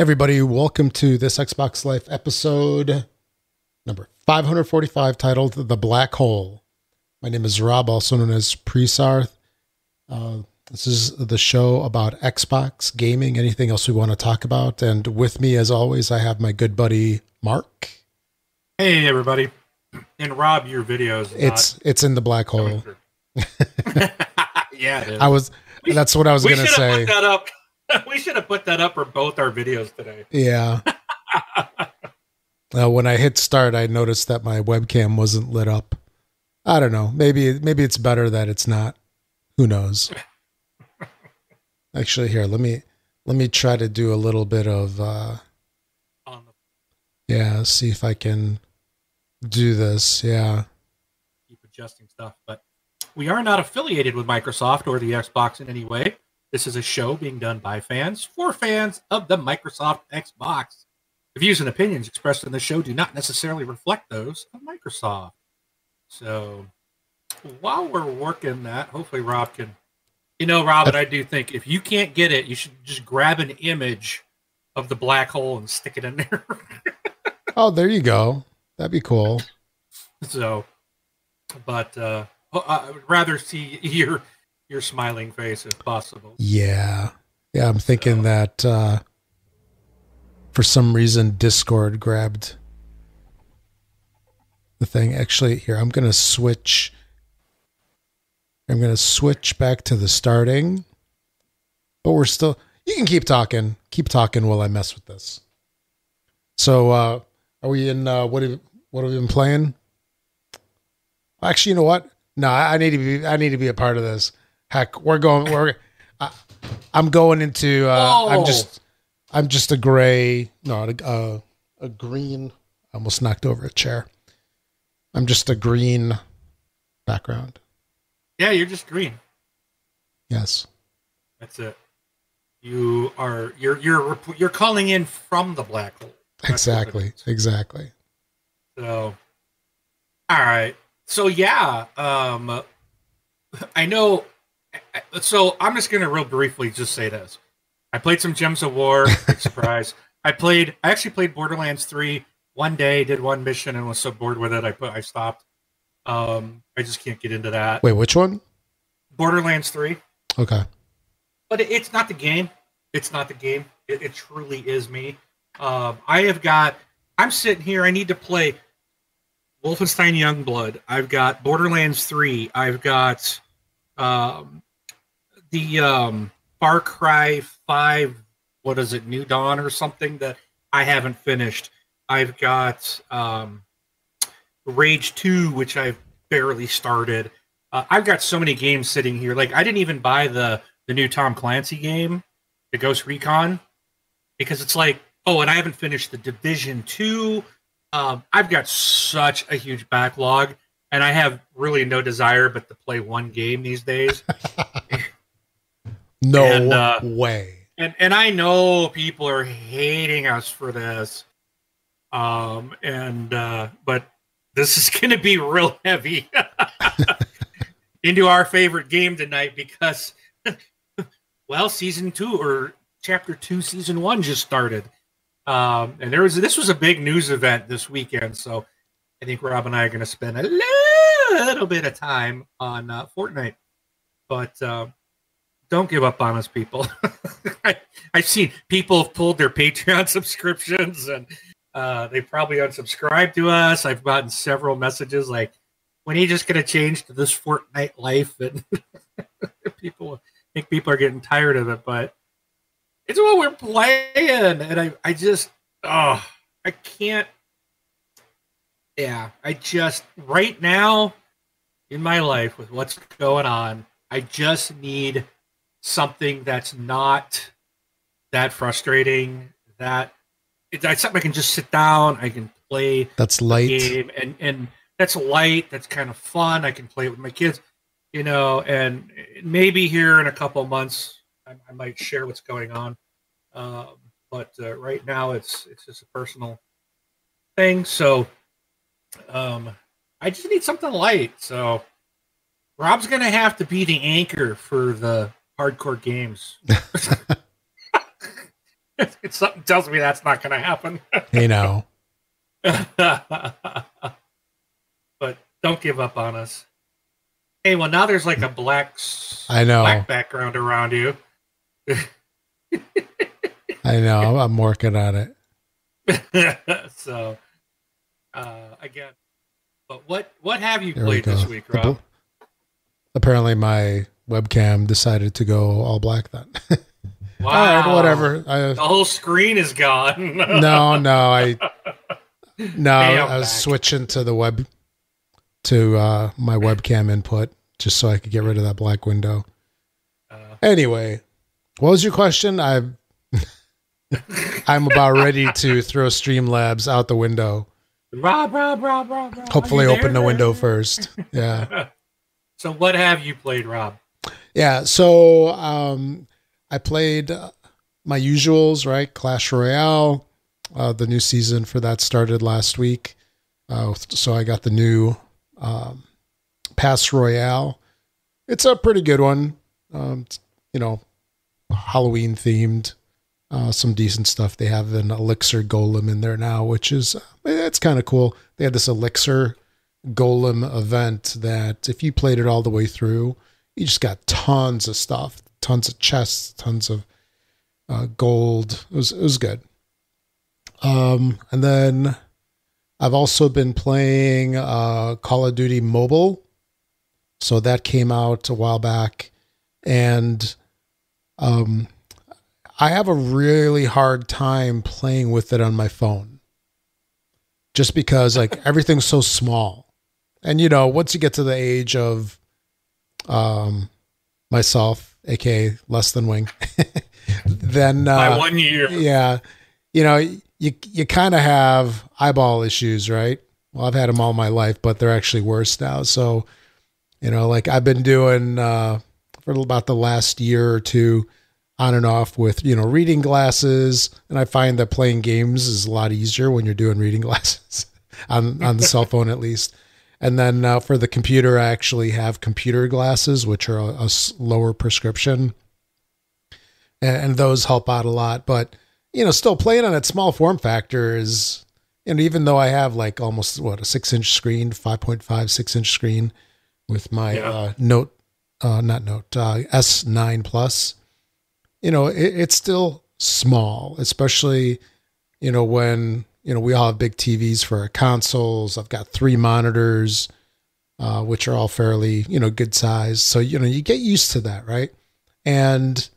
everybody, welcome to this Xbox Life episode number 545 titled The Black Hole. My name is Rob, also known as Presarth. Uh, this is the show about Xbox, gaming, anything else we want to talk about. And with me, as always, I have my good buddy Mark. Hey, everybody. And Rob, your videos. It's it's in the black hole. yeah, I was. We, that's what I was going to say. That up. we should have put that up for both our videos today. Yeah. uh, when I hit start, I noticed that my webcam wasn't lit up. I don't know. Maybe maybe it's better that it's not. Who knows? Actually, here let me let me try to do a little bit of. uh Yeah, see if I can do this. Yeah. Keep adjusting stuff, but we are not affiliated with Microsoft or the Xbox in any way. This is a show being done by fans for fans of the Microsoft Xbox. The views and opinions expressed in the show do not necessarily reflect those of Microsoft. So while we're working that, hopefully Rob can. You know, Robin, I do think if you can't get it, you should just grab an image of the black hole and stick it in there. oh, there you go. That'd be cool. So, but uh, I would rather see your your smiling face if possible. Yeah, yeah. I'm thinking so. that uh, for some reason Discord grabbed the thing. Actually, here I'm gonna switch. I'm going to switch back to the starting. But we're still you can keep talking. Keep talking while I mess with this. So uh are we in uh what have what have we been playing? Actually, you know what? No, I, I need to be I need to be a part of this. Heck, we're going we're I, I'm going into uh I'm just I'm just a gray no a, a, a green I almost knocked over a chair. I'm just a green background. Yeah, you're just green. Yes. That's it. You are you're you're you're calling in from the black hole. Exactly. Exactly. So all right. So yeah, um I know so I'm just going to real briefly just say this. I played some Gems of War, surprise. I played I actually played Borderlands 3 one day, did one mission and was so bored with it I put I stopped. Um, I just can't get into that. Wait, which one? Borderlands 3. Okay. But it, it's not the game. It's not the game. It, it truly is me. Um, I have got, I'm sitting here, I need to play Wolfenstein Youngblood. I've got Borderlands 3. I've got um, the um, Far Cry 5, what is it, New Dawn or something that I haven't finished. I've got um, Rage 2, which I've barely started. Uh, I've got so many games sitting here. Like I didn't even buy the the new Tom Clancy game, the Ghost Recon, because it's like, oh, and I haven't finished the Division 2. Um, I've got such a huge backlog, and I have really no desire but to play one game these days. no and, uh, way. And and I know people are hating us for this. Um and uh but this is going to be real heavy into our favorite game tonight because, well, season two or chapter two, season one just started. Um, and there was this was a big news event this weekend, so I think Rob and I are going to spend a little bit of time on uh, Fortnite. But uh, don't give up on us, people. I, have seen people have pulled their Patreon subscriptions and uh, they probably unsubscribed to us. I've gotten several messages like, "When are you just going to change to this Fortnite life?" And people I think people are getting tired of it, but it's what we're playing, and I I just oh I can't. Yeah, I just right now in my life with what's going on, I just need something that's not that frustrating, that it's something I can just sit down. I can play. That's light. Game and and that's light. That's kind of fun. I can play it with my kids, you know. And maybe here in a couple months, I, I might share what's going on. Um, but uh, right now, it's it's just a personal thing. So, um, I just need something light. So, Rob's gonna have to be the anchor for the hardcore games. it's something tells me that's not going to happen. You know. but don't give up on us. Hey, well now there's like a black I know. black background around you. I know. I'm working on it. so uh again. But what what have you There we played this week, Rob? Apparently, my webcam decided to go all black then. Wow. right, whatever. I, The whole screen is gone. no, no, I no, Hey, I was back. switching to the web to uh, my webcam input just so I could get rid of that black window. Uh, Anyway, what was your question? I I'm about ready to throw Streamlabs out the window. Rob, Rob, Rob, Rob, Rob. Hopefully, open the window first. Yeah. So what have you played, Rob? Yeah, so um, I played uh, my usuals, right? Clash Royale. Uh, the new season for that started last week. Uh, so I got the new um, Pass Royale. It's a pretty good one. Um, it's, you know, Halloween themed. Uh, some decent stuff. They have an Elixir Golem in there now, which is it's kind of cool. They had this Elixir Golem event that if you played it all the way through, you just got tons of stuff, tons of chests, tons of uh, gold. It was it was good. Um, and then I've also been playing uh, Call of Duty Mobile. So that came out a while back, and um, I have a really hard time playing with it on my phone, just because like everything's so small, and you know once you get to the age of um, myself, aka less than wing, then By uh, one year. yeah, you know, you you kind of have eyeball issues, right? Well, I've had them all my life, but they're actually worse now. So, you know, like I've been doing uh, for about the last year or two, on and off with you know reading glasses, and I find that playing games is a lot easier when you're doing reading glasses on on the cell phone at least. And then uh, for the computer, I actually have computer glasses, which are a lower prescription, and, and those help out a lot. But you know, still playing on that small form factor is, and even though I have like almost what a six inch screen, 5.5, six inch screen with my Yeah. uh, Note, uh, not Note, uh, S9 Plus, you know, it, it's still small, especially, you know, when, you know, we all have big TVs for our consoles. I've got three monitors, uh, which are all fairly, you know, good size. So, you know, you get used to that, right? And,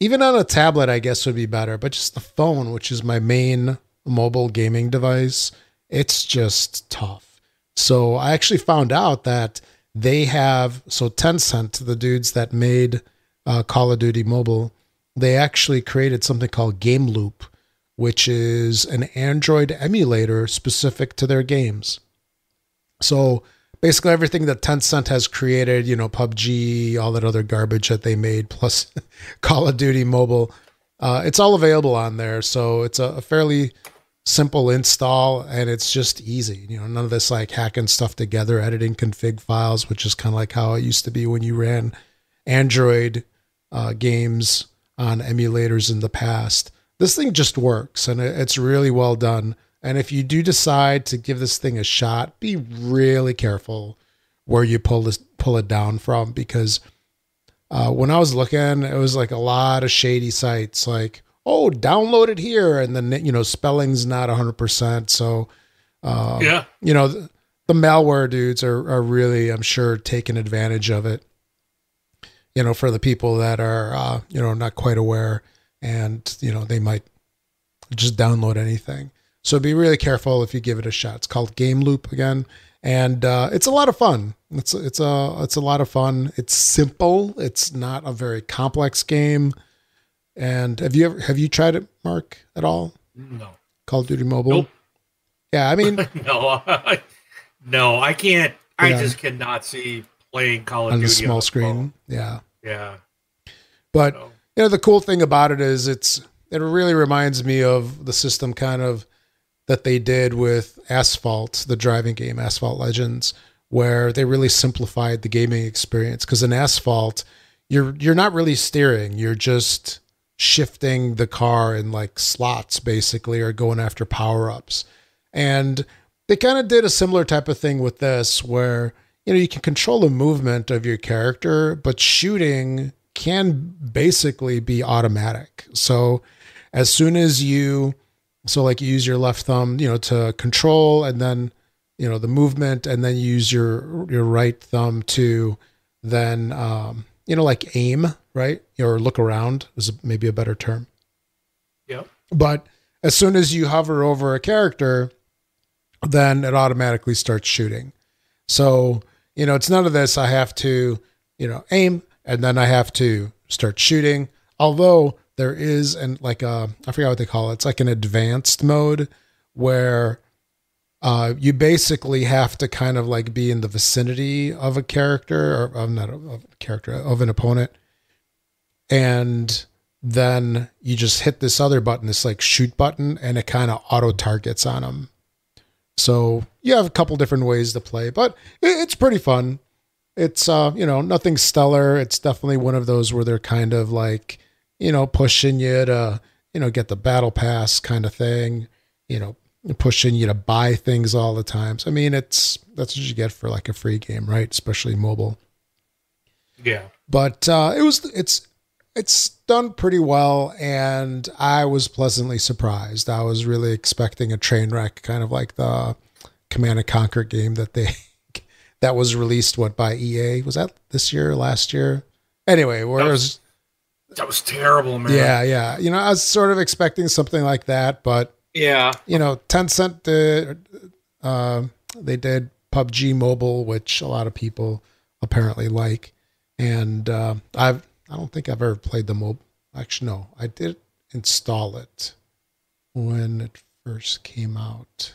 even on a tablet, I guess would be better, but just the phone, which is my main mobile gaming device, it's just tough. So I actually found out that they have so Tencent, the dudes that made uh, Call of Duty Mobile, they actually created something called Game Loop, which is an Android emulator specific to their games. So basically everything that Tencent has created, you know, PUBG, all that other garbage that they made, plus Call of Duty Mobile, uh, it's all available on there. So it's a, a fairly simple install and it's just easy. You know, none of this like hacking stuff together, editing config files, which is kind of like how it used to be when you ran Android uh, games on emulators in the past. This thing just works and it's really well done. And if you do decide to give this thing a shot, be really careful where you pull this pull it down from because uh, when I was looking, it was like a lot of shady sites, like oh, download it here, and then you know spelling's not hundred percent. So uh, Yeah. you know the, the malware dudes are are really, I'm sure, taking advantage of it. You know, for the people that are uh, you know not quite aware, and you know they might just download anything. So be really careful if you give it a shot. It's called Game Loop again, and uh, it's a lot of fun. It's it's a it's a lot of fun. It's simple. It's not a very complex game. And have you ever have you tried it, Mark, at all? No. Call of Duty Mobile. Nope. Yeah, I mean no. no, I can't. I just cannot see playing Call of on Duty a small the screen. phone. Yeah, Yeah. but So, you know the cool thing about it is it's it really reminds me of the system kind of that they did with Asphalt, the driving game Asphalt Legends, where they really simplified the gaming experience because in Asphalt you're you're not really steering, you're just shifting the car in like slots basically or going after power ups. And they kind of did a similar type of thing with this where you know you can control the movement of your character, but shooting can basically be automatic. So as soon as you so like you use your left thumb, you know, to control and then you know the movement and then use your your right thumb to then um you know like aim, right? Or look around is maybe a better term. yeah But as soon as you hover over a character, then it automatically starts shooting. So, you know, it's none of this. I have to, you know, aim and then I have to start shooting. Although there is and like a, I forgot what they call it. It's like an advanced mode where uh, you basically have to kind of like be in the vicinity of a character or of not a, a character of an opponent, and then you just hit this other button, this like shoot button, and it kind of auto targets on them. So you have a couple different ways to play, but it's pretty fun. It's uh, you know, nothing stellar. It's definitely one of those where they're kind of like, you know, pushing you to, you know, get the battle pass kind of thing, you know, pushing you to buy things all the time. So, I mean, it's that's what you get for like a free game, right? Especially mobile. Yeah. But uh it was it's it's done pretty well and i was pleasantly surprised i was really expecting a train wreck kind of like the command and conquer game that they that was released what by ea was that this year last year anyway where That was- was That was terrible, man. yeah yeah you know i was sort of expecting something like that but Yeah. you know tencent did uh, they did pubg mobile which a lot of people apparently like and uh, i've i don't think i've ever played the mobile actually no. I did install it when it first came out.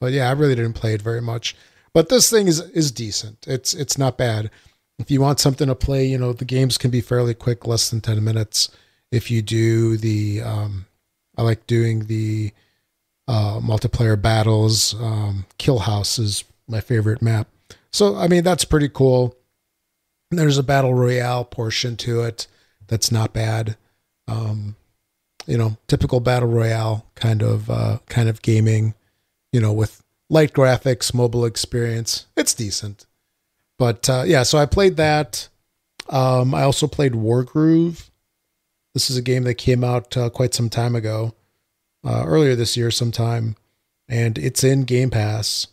But yeah i really didn't play it very much. But this thing is is decent. It's it's not bad. If you want something to play you know the games can be fairly quick less than 10 minutes. If you do the um i like doing the uh multiplayer battles. Um kill house is my favorite map. So i mean that's pretty cool there's a battle royale portion to it that's not bad. Um you know typical battle royale kind of uh kind of gaming you know with light graphics mobile experience. It's decent. But uh yeah so i played that. Um i also played wargroove this is a game that came out uh, quite some time ago uh, earlier this year sometime and it's in game pass.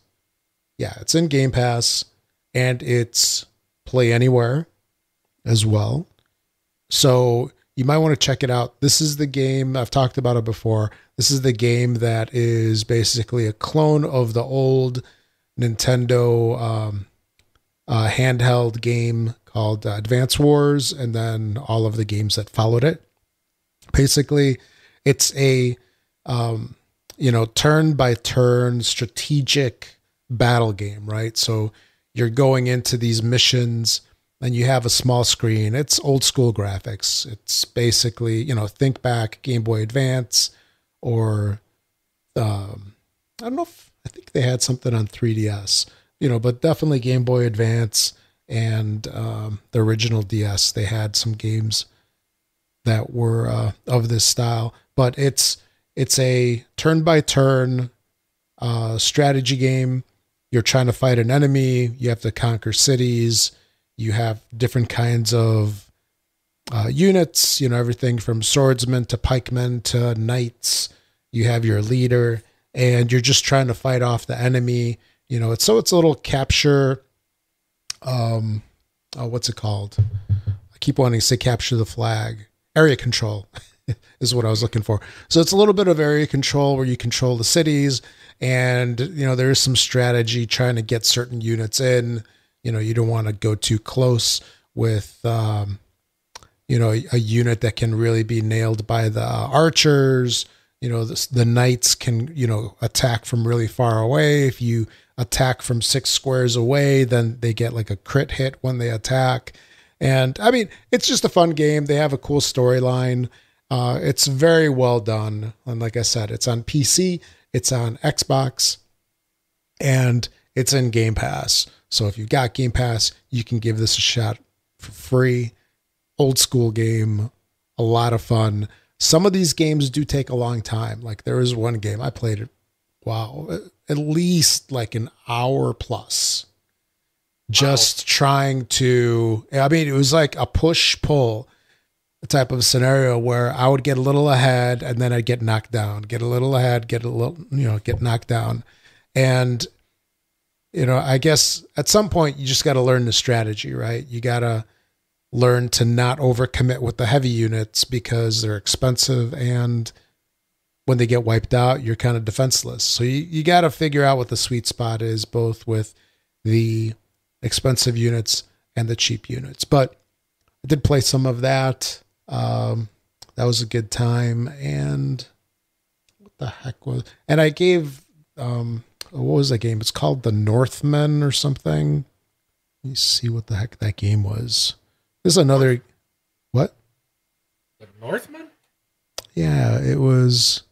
Yeah it's in game pass and it's play anywhere as well. So you might want to check it out. This is the game i've talked about it before. This is the game that is basically a clone of the old nintendo um, uh, handheld game called uh, advance wars and then all of the games that followed it. Basically it's a um, you know turn by turn strategic battle game right? So you're going into these missions and you have a small screen. It's old school graphics. It's basically you know think back game boy advance or um, i don't know if i think they had something on 3ds you know but definitely game boy advance and um, the original ds they had some games that were uh, of this style but it's it's a turn by turn uh, strategy game you're trying to fight an enemy. You have to conquer cities. You have different kinds of uh, units you know everything from swordsmen to pikemen to knights. You have your leader and you're just trying to fight off the enemy. You know it's so it's a little capture um oh, what's it called? I keep wanting to say capture the flag. Area control is what i was looking for. So it's a little bit of area control where you control the cities and you know there's some strategy trying to get certain units in. You know you don't want to go too close with um you know a unit that can really be nailed by the archers. You know the, the knights can you know attack from really far away. If you attack from six squares away then they get like a crit hit when they attack. And i mean it's just a fun game. They have a cool storyline. Uh, it's very well done. And like i said it's on pc it's on xbox and it's in game pass so if you've got game pass you can give this a shot for free old school game a lot of fun. Some of these games do take a long time. Like there was one game I played it, wow, at least like an hour plus. Just wow. trying to, I mean, it was like a push pull type of scenario where I would get a little ahead and then I'd get knocked down, get a little ahead, get a little, you know, get knocked down. And, you know, I guess at some point you just got to learn the strategy, right? You got to learn to not overcommit with the heavy units because they're expensive and when they get wiped out, you're kind of defenseless. So you, you got to figure out what the sweet spot is, both with the expensive units and the cheap units. But I did play some of that. Um, that was a good time. And what the heck was? And I gave um, what was that game? It's called The Northmen or something. Let me see what the heck that game was. This is another what? The Northmen? Yeah, it was.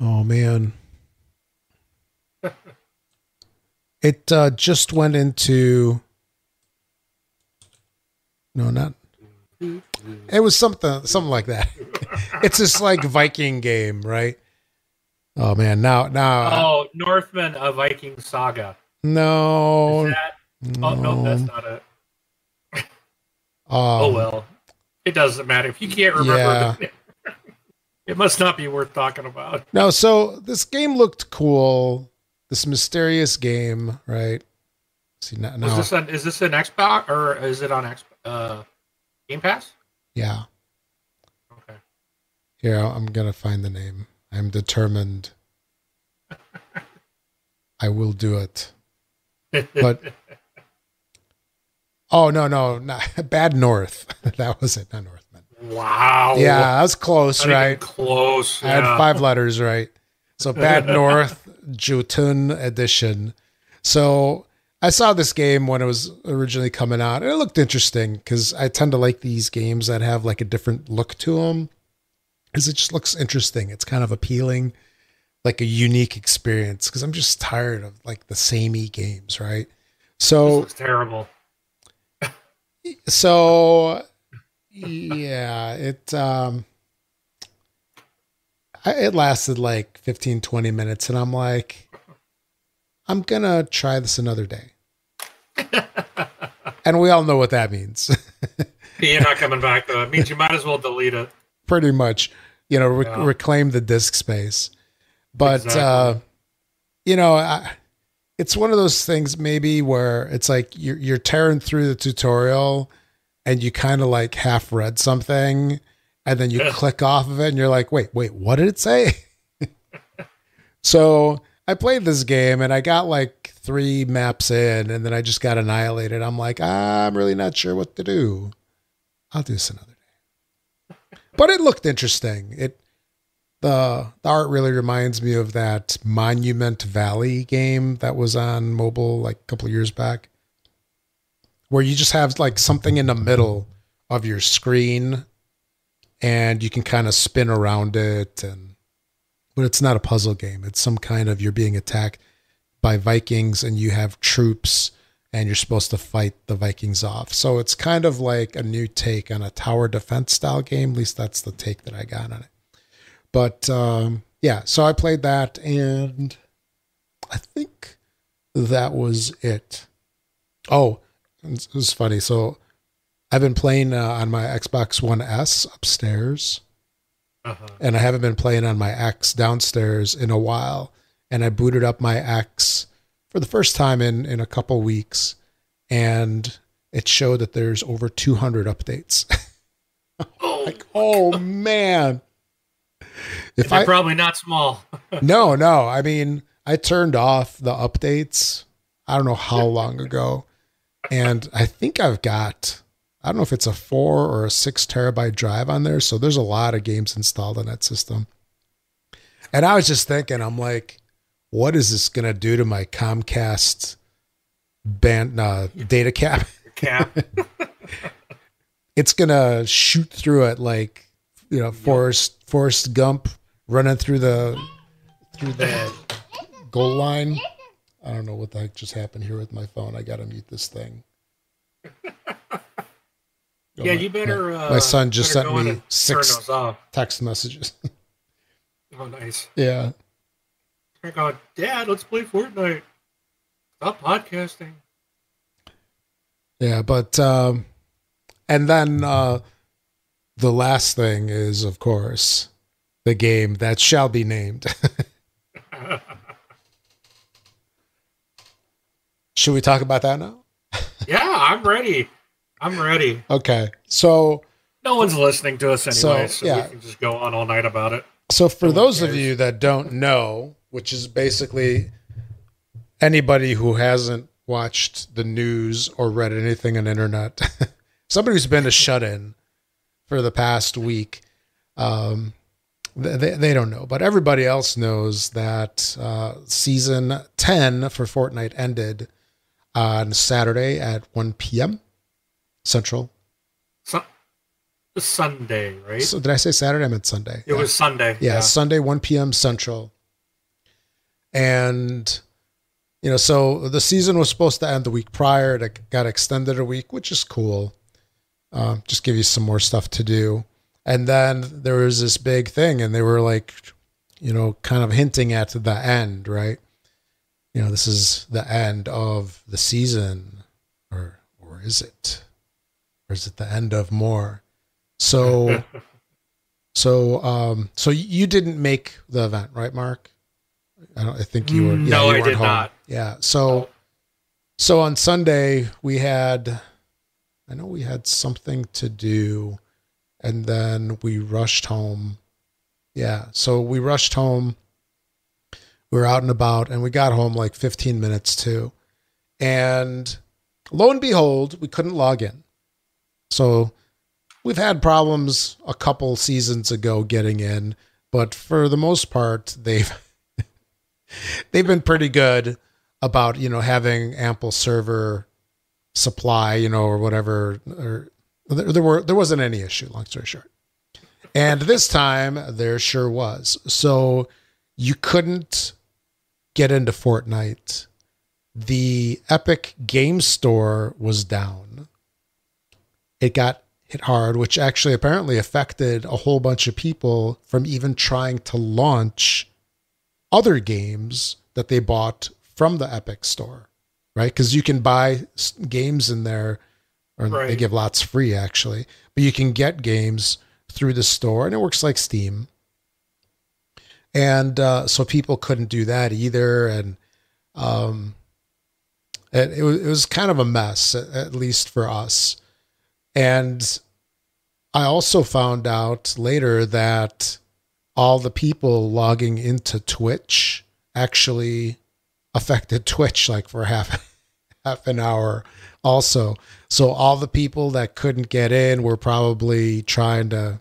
Oh man. it uh, just went into. No, not it was something something like that. it's this like Viking game, right? Oh man, now now Oh, Northman a Viking saga. No. That, no. Oh no, that's not it. um, oh well. It doesn't matter. If you can't remember yeah. it must not be worth talking about. No, so this game looked cool. This mysterious game, right? See now, now is this an is this an Xbox or is it on Xbox? Uh, Game Pass? Yeah. Okay. Here, I'm gonna find the name. I'm determined. I will do it. But oh no no not Bad North. that was it. Not Northman. Wow. Yeah, that was close, not right? Close. I yeah. had five letters right. So Bad North Jotunn edition. So I saw this game when it was originally coming out, and it looked interesting because I tend to like these games that have like a different look to them. Because it just looks interesting. It's kind of appealing, like a unique experience. Because I'm just tired of like the samey games, right? So terrible. so yeah, it um, it lasted like 15, 20 minutes, and I'm like, I'm gonna try this another day. and we all know what that means. You're not coming back though. It means you might as well delete it. Pretty much, you know, re- yeah. reclaim the disk space. But exactly. uh, you know, I, it's one of those things maybe where it's like you're you're tearing through the tutorial and you kind of like half read something and then you click off of it and you're like, wait, wait, what did it say? so I played this game and I got like three maps in and then I just got annihilated. I'm like, I'm really not sure what to do. I'll do this another day. But it looked interesting. It the the art really reminds me of that Monument Valley game that was on mobile like a couple years back. Where you just have like something in the middle of your screen and you can kind of spin around it and but it's not a puzzle game. It's some kind of you're being attacked by Vikings and you have troops and you're supposed to fight the Vikings off. So it's kind of like a new take on a tower defense style game. At least that's the take that I got on it. But um, yeah, so I played that and I think that was it. Oh, it was funny. So I've been playing uh, on my Xbox One S upstairs uh-huh. and I haven't been playing on my X downstairs in a while. And I booted up my X for the first time in in a couple weeks, and it showed that there's over 200 updates. oh, like, oh man! If They're I probably not small. no, no. I mean, I turned off the updates. I don't know how long ago, and I think I've got I don't know if it's a four or a six terabyte drive on there. So there's a lot of games installed on that system. And I was just thinking, I'm like, what is this going to do to my Comcast band uh, data cap? Cap. it's going to shoot through it like, you know, Forrest, Forrest Gump running through the, through the goal line. I don't know what the heck just happened here with my phone. I got to mute this thing. Yeah, you better. Uh, My son just sent me six- text messages. Oh, nice. yeah. They're Dad, let's play Fortnite. Stop podcasting. Yeah, but um and then uh the last thing is of course the game that shall be named. Should we talk about that now? yeah, I'm ready. I'm ready. Okay. So No one's listening to us anyway, So, so, yeah. we can just go on all night about it. so for No those of you that don't know, which is basically anybody who hasn't watched the news or read anything on the internet, somebody who's been a shut-in for the past week, um, they, they don't know, but everybody else knows that uh, season 10 for Fortnite ended on Saturday at 1 p.m. Central. The Sunday, right? So did I say Saturday? I meant Sunday. it was Sunday. yeah, Sunday, 1 p.m. Central. And, you know, so the season was supposed to end the week prior. It got extended a week, which is cool. Um, just give you some more stuff to do. And then there was this big thing, and they were like, you know, kind of hinting at the end, right? You know, this is the end of the season, or or is it? Or is it the end of more? So so, um, so you didn't make the event, right, Mark? I don't. I think you were. Mm. No, you I did home. not. Yeah. So, so on Sunday we had, I know we had something to do, and then we rushed home. Yeah. So we rushed home. We were out and about, and we got home like 15 minutes too, and lo and behold, we couldn't log in. So we've had problems a couple seasons ago getting in, but for the most part, they've they've been pretty good about you know having ample server supply, you know, or whatever. Or there, there were there wasn't any issue. Long story short, and this time there sure was. So you couldn't get into Fortnite. The Epic Game Store was down. It got hit hard, which actually apparently affected a whole bunch of people from even trying to launch other games that they bought from the Epic store, right? Because you can buy games in there, or they give lots free actually, but you can get games through the store, and it works like Steam. And uh, so people couldn't do that either, and um, it, it was it was kind of a mess, at, at least for us. And I also found out later that all the people logging into Twitch actually affected Twitch like for half half an hour also. So all the people that couldn't get in were probably trying to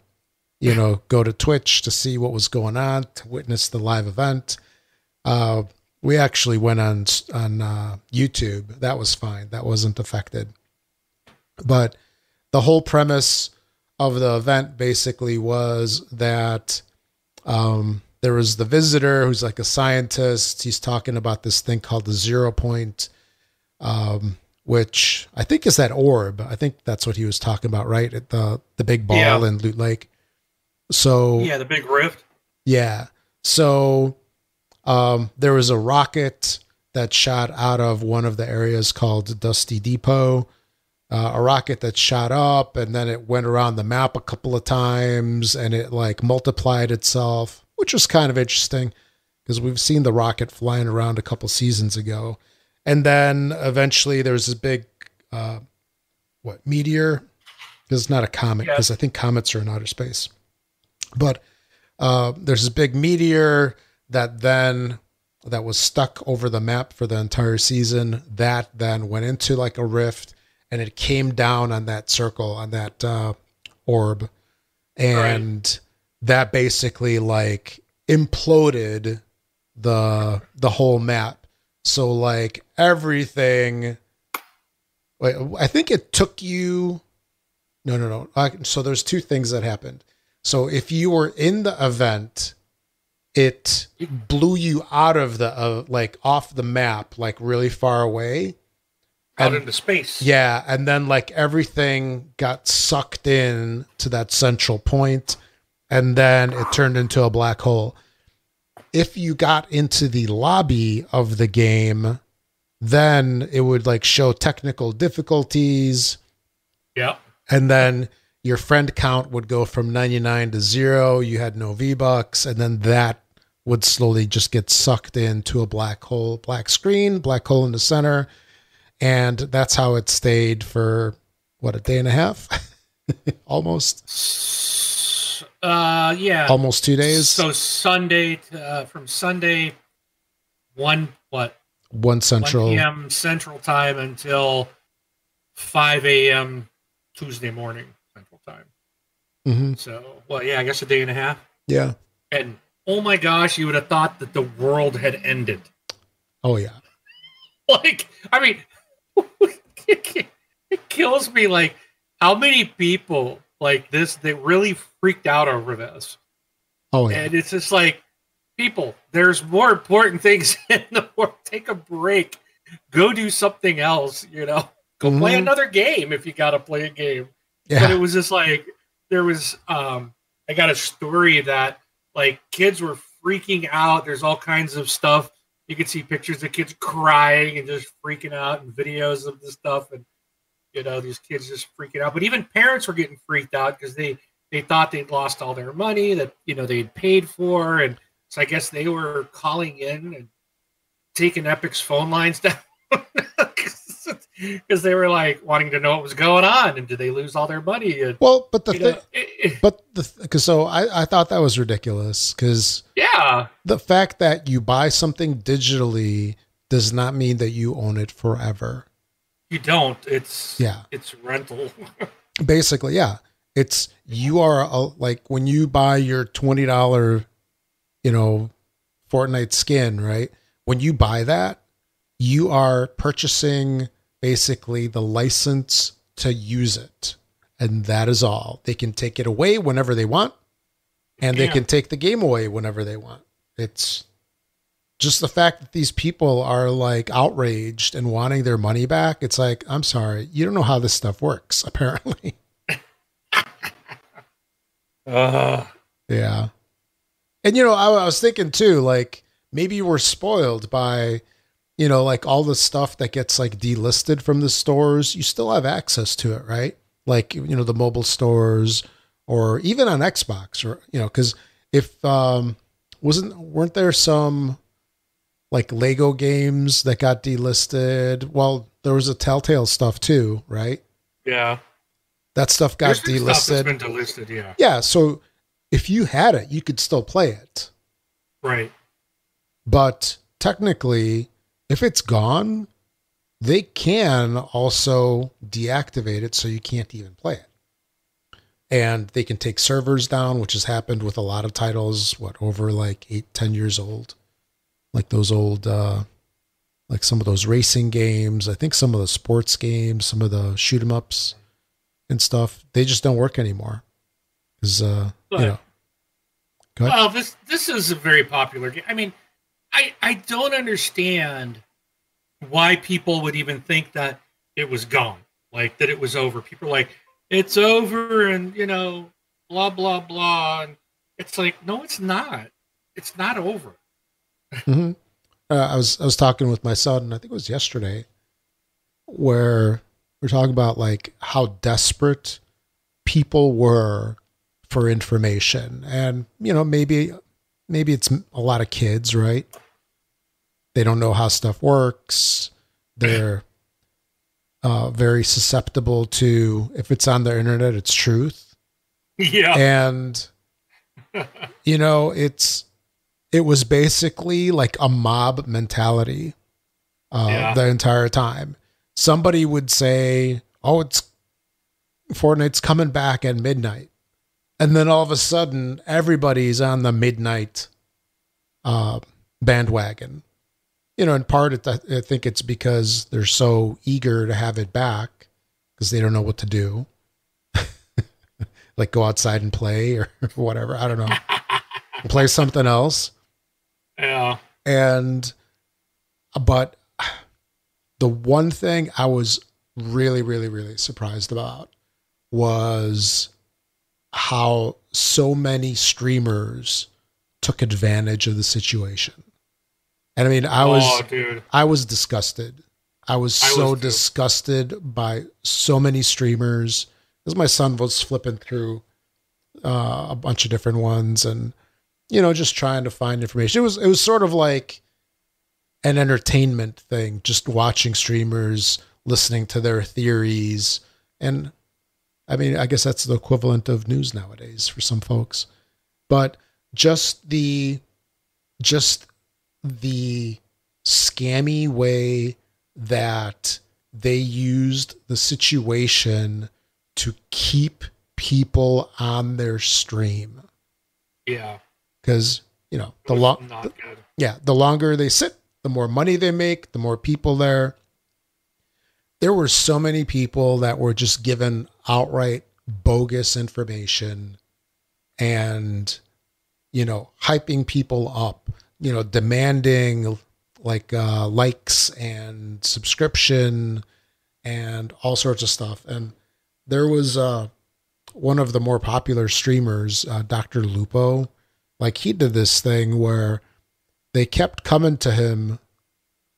you know go to Twitch to see what was going on to witness the live event. Uh, we actually went on on uh, YouTube. That was fine. That wasn't affected. But the whole premise of the event basically was that um, there was the visitor who's like a scientist. He's talking about this thing called the zero point, um, which I think is that orb. I think that's what he was talking about, right? At the the big ball Yeah. in Loot Lake. So Yeah, the big rift. yeah. So um, there was a rocket that shot out of one of the areas called Dusty Depot. Uh, a rocket that shot up and then it went around the map a couple of times and it like multiplied itself, which was kind of interesting because we've seen the rocket flying around a couple seasons ago. And then eventually there was this big, uh, what, meteor? Because it's not a comet, Yeah. because I think comets are in outer space. But uh, there's this big meteor that then that was stuck over the map for the entire season. That then went into like a rift, and it came down on that circle on that uh, orb, and that basically like imploded the the whole map. So like everything. Wait, I think it took you. No, no, no. Uh, so there's two things that happened. So if you were in the event, it blew you out of the uh, like off the map, like really far away, out into space. Yeah, and then like everything got sucked in to that central point, and then it turned into a black hole. If you got into the lobby of the game, then it would like show technical difficulties, Yeah. and then your friend count would go from 99 to zero. You had no V Bucks, and then that would slowly just get sucked into a black hole, black screen, black hole in the center. And that's how it stayed for what, a day and a half? almost, Uh, yeah. almost two days. So Sunday to, uh, from Sunday, one what One central. 1 p.m. Central Time until 5 a.m. Tuesday morning Central Time. mm-hmm. So, well, yeah, I guess a day and a half. Yeah. And oh my gosh, you would have thought that the world had ended. Oh, yeah. Like, I mean, it kills me. Like, how many people like this they really freaked out over this? Oh, yeah. And it's just like, people, there's more important things in the world. Take a break. Go do something else, you know. Go play Mhm. another game if you gotta play a game. But it was just like there was um I got a story that like kids were freaking out. There's all kinds of stuff. You could see pictures of kids crying and just freaking out and videos of the stuff and you know, these kids just freaking out. But even parents were getting freaked out because they they thought they'd lost all their money that you know they'd paid for and so I guess they were calling in and taking Epic's phone lines down because they were like wanting to know what was going on and did they lose all their money? And, Well, but the thing, but the, because so I, I thought that was ridiculous because yeah, the fact that you buy something digitally does not mean that you own it forever. you don't. It's Yeah. it's rental. Basically, yeah. It's you are a, like when you buy your twenty dollar, you know, Fortnite skin, right? When you buy that, you are purchasing basically the license to use it, and that is all. They can take it away whenever they want, and they can take the game away whenever they want. It's just the fact that these people are like outraged and wanting their money back. It's like, I'm sorry, you don't know how this stuff works, apparently. Uh, Yeah. And you know, I, I was thinking too, like maybe we're spoiled by, you know, like all the stuff that gets like delisted from the stores. You still have access to it, right? Like you know, the mobile stores or even on Xbox, or you know, because if um wasn't weren't there some like Lego games that got delisted? Well, there was a Telltale stuff too, right? yeah, That stuff got There's been stuff delisted. been delisted. Yeah, yeah, so if you had it, you could still play it. right. But technically, if it's gone, they can also deactivate it so you can't even play it. And they can take servers down, which has happened with a lot of titles, what, over like eight, ten years old. Like those old, uh, like some of those racing games. I think some of the sports games, some of the shoot 'em ups and stuff, they just don't work anymore. Because, uh, you know, Go ahead. Well, this this is a very popular game. I mean, I I don't understand why people would even think that it was gone, like that it was over. People are like, it's over, and you know, blah blah blah. And it's like, no, it's not. It's not over. hmm Uh, I was I was talking with my son. I think it was yesterday, where we're talking about like how desperate people were for information, and you know maybe maybe it's a lot of kids, right? They don't know how stuff works. They're uh, very susceptible to if it's on the internet, it's truth. Yeah, and you know it's it was basically like a mob mentality uh, Yeah. the entire time. Somebody would say oh it's fortnite's coming back at midnight. And then all of a sudden everybody's on the midnight uh, bandwagon you know in part it, i think it's because they're so eager to have it back because they don't know what to do like go outside and play or whatever. I don't know. play something else. yeah, And but the one thing I was really, really, really surprised about was how so many streamers took advantage of the situation. And I mean, I was oh. I was disgusted. I was I so was disgusted by so many streamers. Because my son was flipping through uh, a bunch of different ones and you know just trying to find information. It was it was sort of like an entertainment thing, just watching streamers, listening to their theories, and I mean, I guess that's the equivalent of news nowadays for some folks. But just the just the scammy way that they used the situation to keep people on their stream. Yeah. because you know the long yeah the longer they sit the more money they make the more people there. There were so many people that were just given outright bogus information and you know hyping people up you know demanding like uh likes and subscription and all sorts of stuff and there was uh one of the more popular streamers uh, DrLupo like he did this thing where they kept coming to him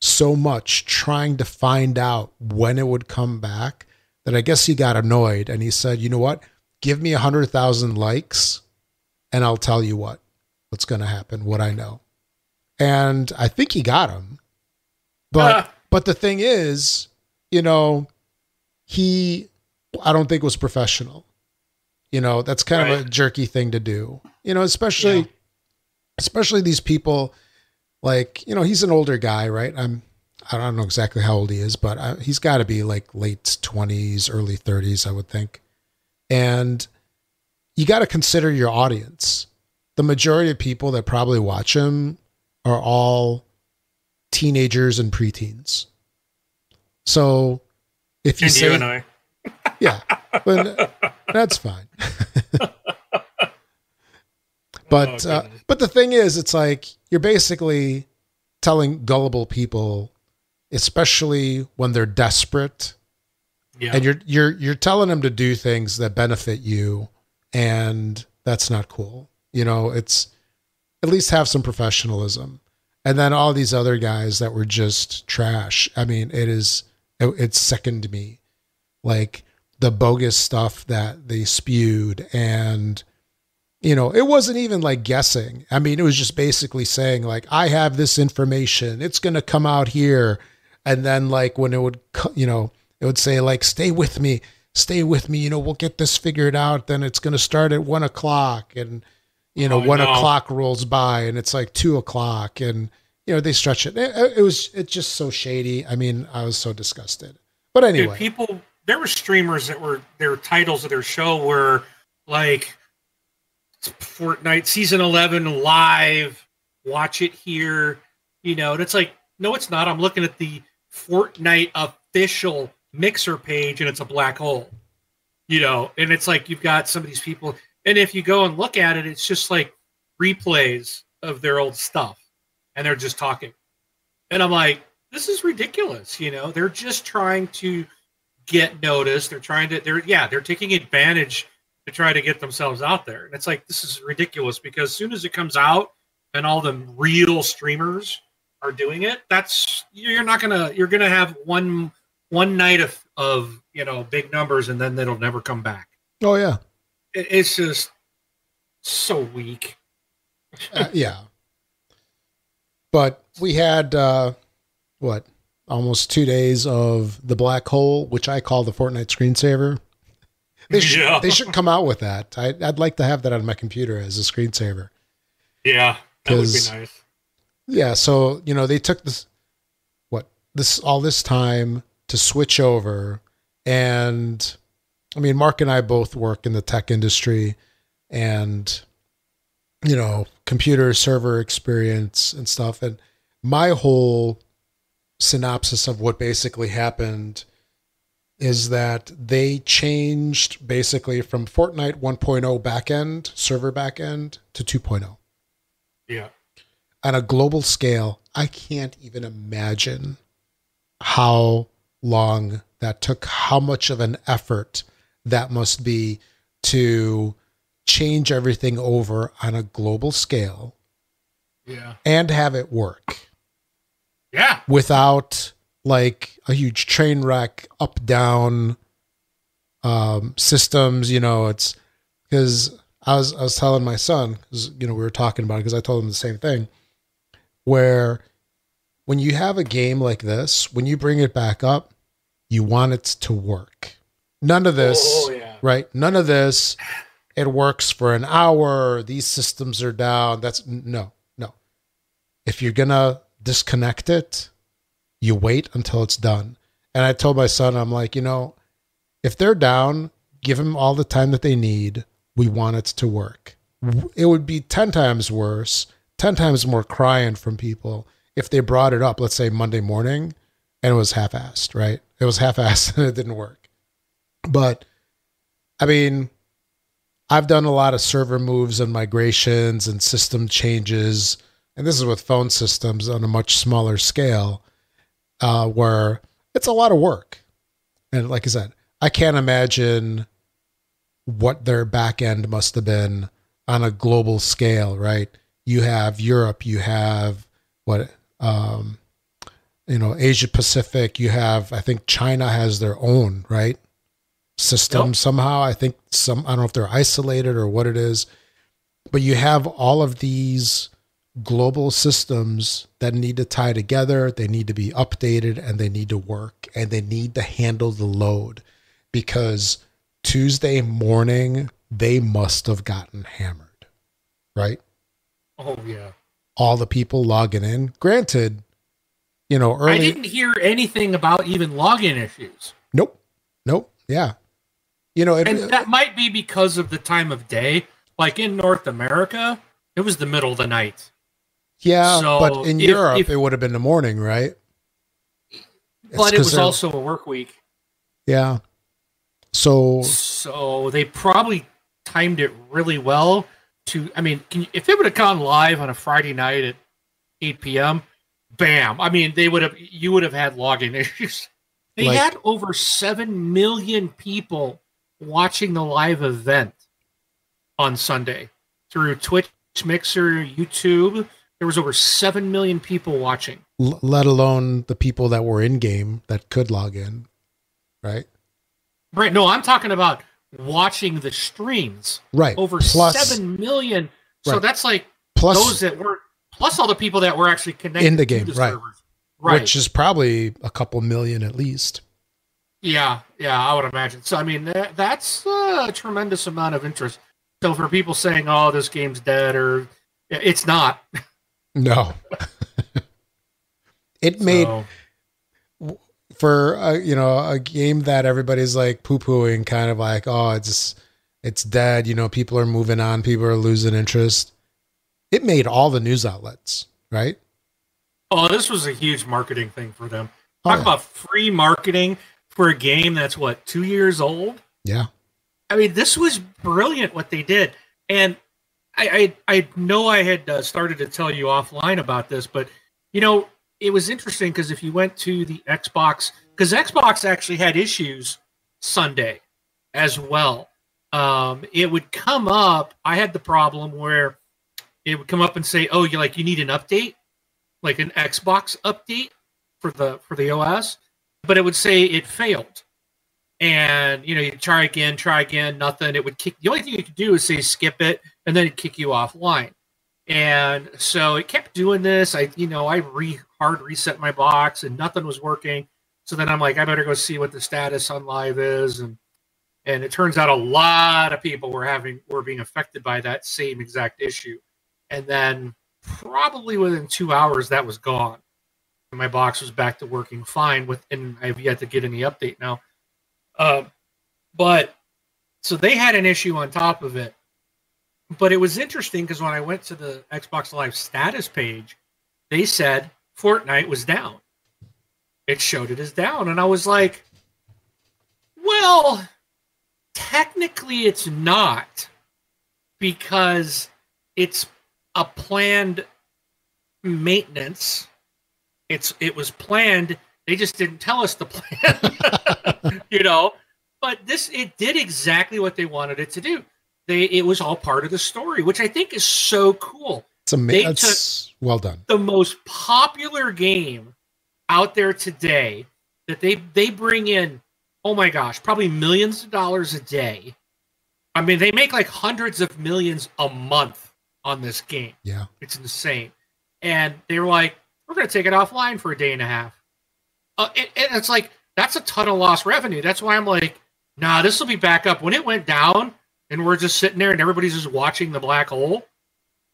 so much trying to find out when it would come back that I guess he got annoyed and he said, "You know what? Give me a hundred thousand likes, and I'll tell you what what's going to happen, what I know." And I think he got him, but but the thing is, you know, he I don't think was professional. You know, that's kind of a jerky thing to do. You know, especially Yeah. especially these people like you know he's an older guy right i'm i don't know exactly how old he is but I, he's got to be like late 20s early 30s i would think and you got to consider your audience the majority of people that probably watch him are all teenagers and preteens so if you And say you and I. yeah, but that's fine. but Oh, uh, but the thing is, it's like you're basically telling gullible people, especially when they're desperate, Yeah. and you're you're you're telling them to do things that benefit you, and that's not cool. You know, it's at least have some professionalism. And then all these other guys that were just trash. I mean, it is it, it sickened me. Like the bogus stuff that they spewed and you know it wasn't even like guessing. I mean it was just basically saying like i have this information. It's going to come out here. And then like when it would you know it would say like stay with me. Stay with me. You know we'll get this figured out. Then it's going to start at one o'clock. And you know Oh, one no. o'clock rolls by and it's like two o'clock and you know they stretch it it, it was it's just so shady i mean i was so disgusted but Dude, anyway people there were streamers that were their titles of their show were like Fortnite season 11 live, watch it here, you know, and it's like no it's not. I'm looking at the Fortnite official mixer page and it's a black hole. You know, and it's like you've got some of these people and if you go and look at it it's just like replays of their old stuff and they're just talking. And I'm like this is ridiculous, you know. They're just trying to get noticed. They're trying to they're yeah, they're taking advantage to try to get themselves out there. And it's like this is ridiculous because as soon as it comes out and all the real streamers are doing it, that's you're not gonna you're gonna have one one night of of you know big numbers and then it'll never come back. oh yeah it's just so weak. Uh, yeah. But we had uh what almost two days of the black hole, which I call the Fortnite screensaver. They should Yeah. they should come out with that. I, I'd like to have that on my computer as a screensaver. Yeah, that would be nice. Yeah, so you know they took this what this all this time to switch over, and I mean Mark and I both work in the tech industry, and you know computer server experience and stuff, and my whole synopsis of what basically happened is that they changed basically from Fortnite 1.0 backend server backend to 2.0 Yeah. on a global scale, I can't even imagine how long that took, how much of an effort that must be to change everything over on a global scale Yeah. and have it work Yeah. without like a huge train wreck up down um systems you know it's because i was i was telling my son because you know we were talking about it because i told him the same thing where when you have a game like this when you bring it back up you want it to work none of this oh, oh, yeah. right? None of this. It works for an hour. These systems are down. That's no no. If you're gonna disconnect it you wait until it's done. And i told my son i'm like you know if they're down give them all the time that they need. We want it to work. It would be 10 times worse 10 times more crying from people if they brought it up let's say monday morning and it was half-assed right? It was half-assed and it didn't work but i mean I've done a lot of server moves and migrations and system changes, and this is with phone systems on a much smaller scale, uh, where it's a lot of work. And like I said, I can't imagine what their back end must have been on a global scale, right? You have Europe, you have what, um, you know, Asia Pacific, you have, I think China has their own, right? System Yep. somehow. I think some I don't know if they're isolated or what it is, but you have all of these global systems that need to tie together, they need to be updated and they need to work and they need to handle the load because Tuesday morning they must have gotten hammered. Right? Oh yeah. All the people logging in. Granted, you know, early. I didn't hear anything about even login issues. Nope. Nope. Yeah. You know, it, And uh, that might be because of the time of day. Like in North America, it was the middle of the night. Yeah, So, but in if- Europe if- it would have been the morning, right? It's But it was also a work week. yeah. So So they probably timed it really well to I mean, can you, if it would have gone live on a Friday night at 8 p.m., bam. I mean, they would have you would have had login issues. They Like- had over 7 million people watching the live event on Sunday through Twitch, Mixer, YouTube. There was over 7 million people watching. l- let alone the people that were in game that could log in, right? Right. No, I'm talking about watching the streams. Right. Over plus 7 million. So Right. that's like plus those that were plus all the people that were actually connected In the game, right. servers. Right. which is probably a couple million at least. Yeah, yeah, I would imagine. So I mean, that, that's a tremendous amount of interest. So for people saying, "Oh, this game's dead," or it's not. No. it made So, for uh, you know a game that everybody's like poo pooing, kind of like oh it's it's dead. You know, people are moving on, people are losing interest. It made all the news outlets, right? oh, this was a huge marketing thing for them. Oh, Talk yeah. about free marketing for a game that's what two years old. yeah, I mean, this was brilliant what they did, and I I, I know I had uh, started to tell you offline about this, but you know it was interesting because if you went to the Xbox, because Xbox actually had issues Sunday as well. Um, it would come up. I had the problem where it would come up and say, "Oh, you like you need an update, like an Xbox update for the for the OS," but it would say it failed. And you know you try again try again nothing. It would kick the only thing you could do is say skip it and then it'd kick you offline. And so it kept doing this. I you know i re hard reset my box and nothing was working. So then i'm like i better go see what the status on live is. And and it turns out a lot of people were having were being affected by that same exact issue. And then probably within two hours that was gone and my box was back to working fine with and i've yet to get any update now uh, but so they had an issue on top of it. But it was interesting because when I went to the Xbox Live status page, they said Fortnite was down. It showed it as down. And I was like, well, technically it's not because it's a planned maintenance. It's it was planned They just didn't tell us the plan, you know. But this it did exactly what they wanted it to do. They it was all part of the story, which I think is so cool. It's amazing. It's well done. The most popular game out there today that they they bring in, oh my gosh, probably millions of dollars a day. I mean, they make like hundreds of millions a month on this game. Yeah, it's insane. And they were like, we're going to take it offline for a day and a half. Uh, and, and it's like that's a ton of lost revenue. That's why I'm like, nah, this will be back up when it went down, and we're just sitting there and everybody's just watching the black hole,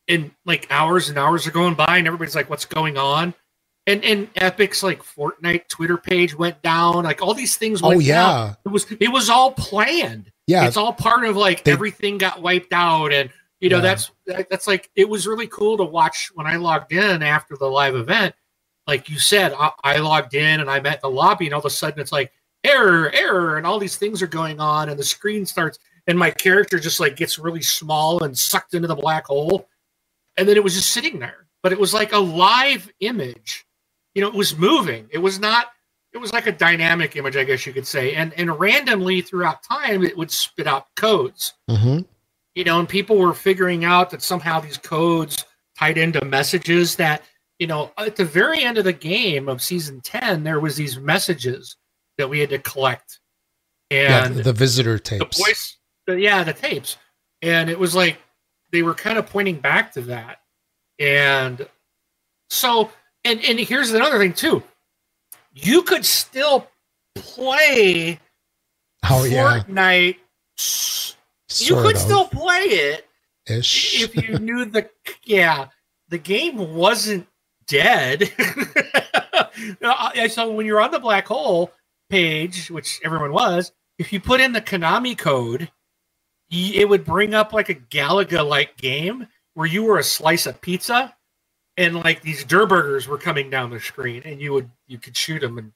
and like hours and hours are going by, and everybody's like, what's going on? And and Epic's like Fortnite Twitter page went down, like all these things. oh yeah, down. it was it was all planned. Yeah, it's all part of like they, everything got wiped out and you know yeah. that's that's like it was really cool to watch when i logged in after the live event. Like you said I, I, logged in and i'm at the lobby and all of a sudden it's like error error and all these things are going on and the screen starts and my character just like gets really small and sucked into the black hole. And then it was just sitting there but it was like a live image. You know it was moving. It was not it was like a dynamic image i guess you could say. And and randomly throughout time it would spit out codes. Mm-hmm you know, and people were figuring out that somehow these codes tied into messages that, you know, at the very end of the game of season 10, there was these messages that we had to collect. And yeah, the visitor tapes. The voice, the, yeah, the tapes. And it was like they were kind of pointing back to that. And so, and, and here's another thing too. You could still play oh, Fortnite yeah you could of. still play it ish if you knew the yeah the game wasn't dead. so when you're on the black hole page, which everyone was, if you put in the Konami code, it would bring up like a Galaga like game where you were a slice of pizza and like these Durr burgers were coming down the screen and you would you could shoot them and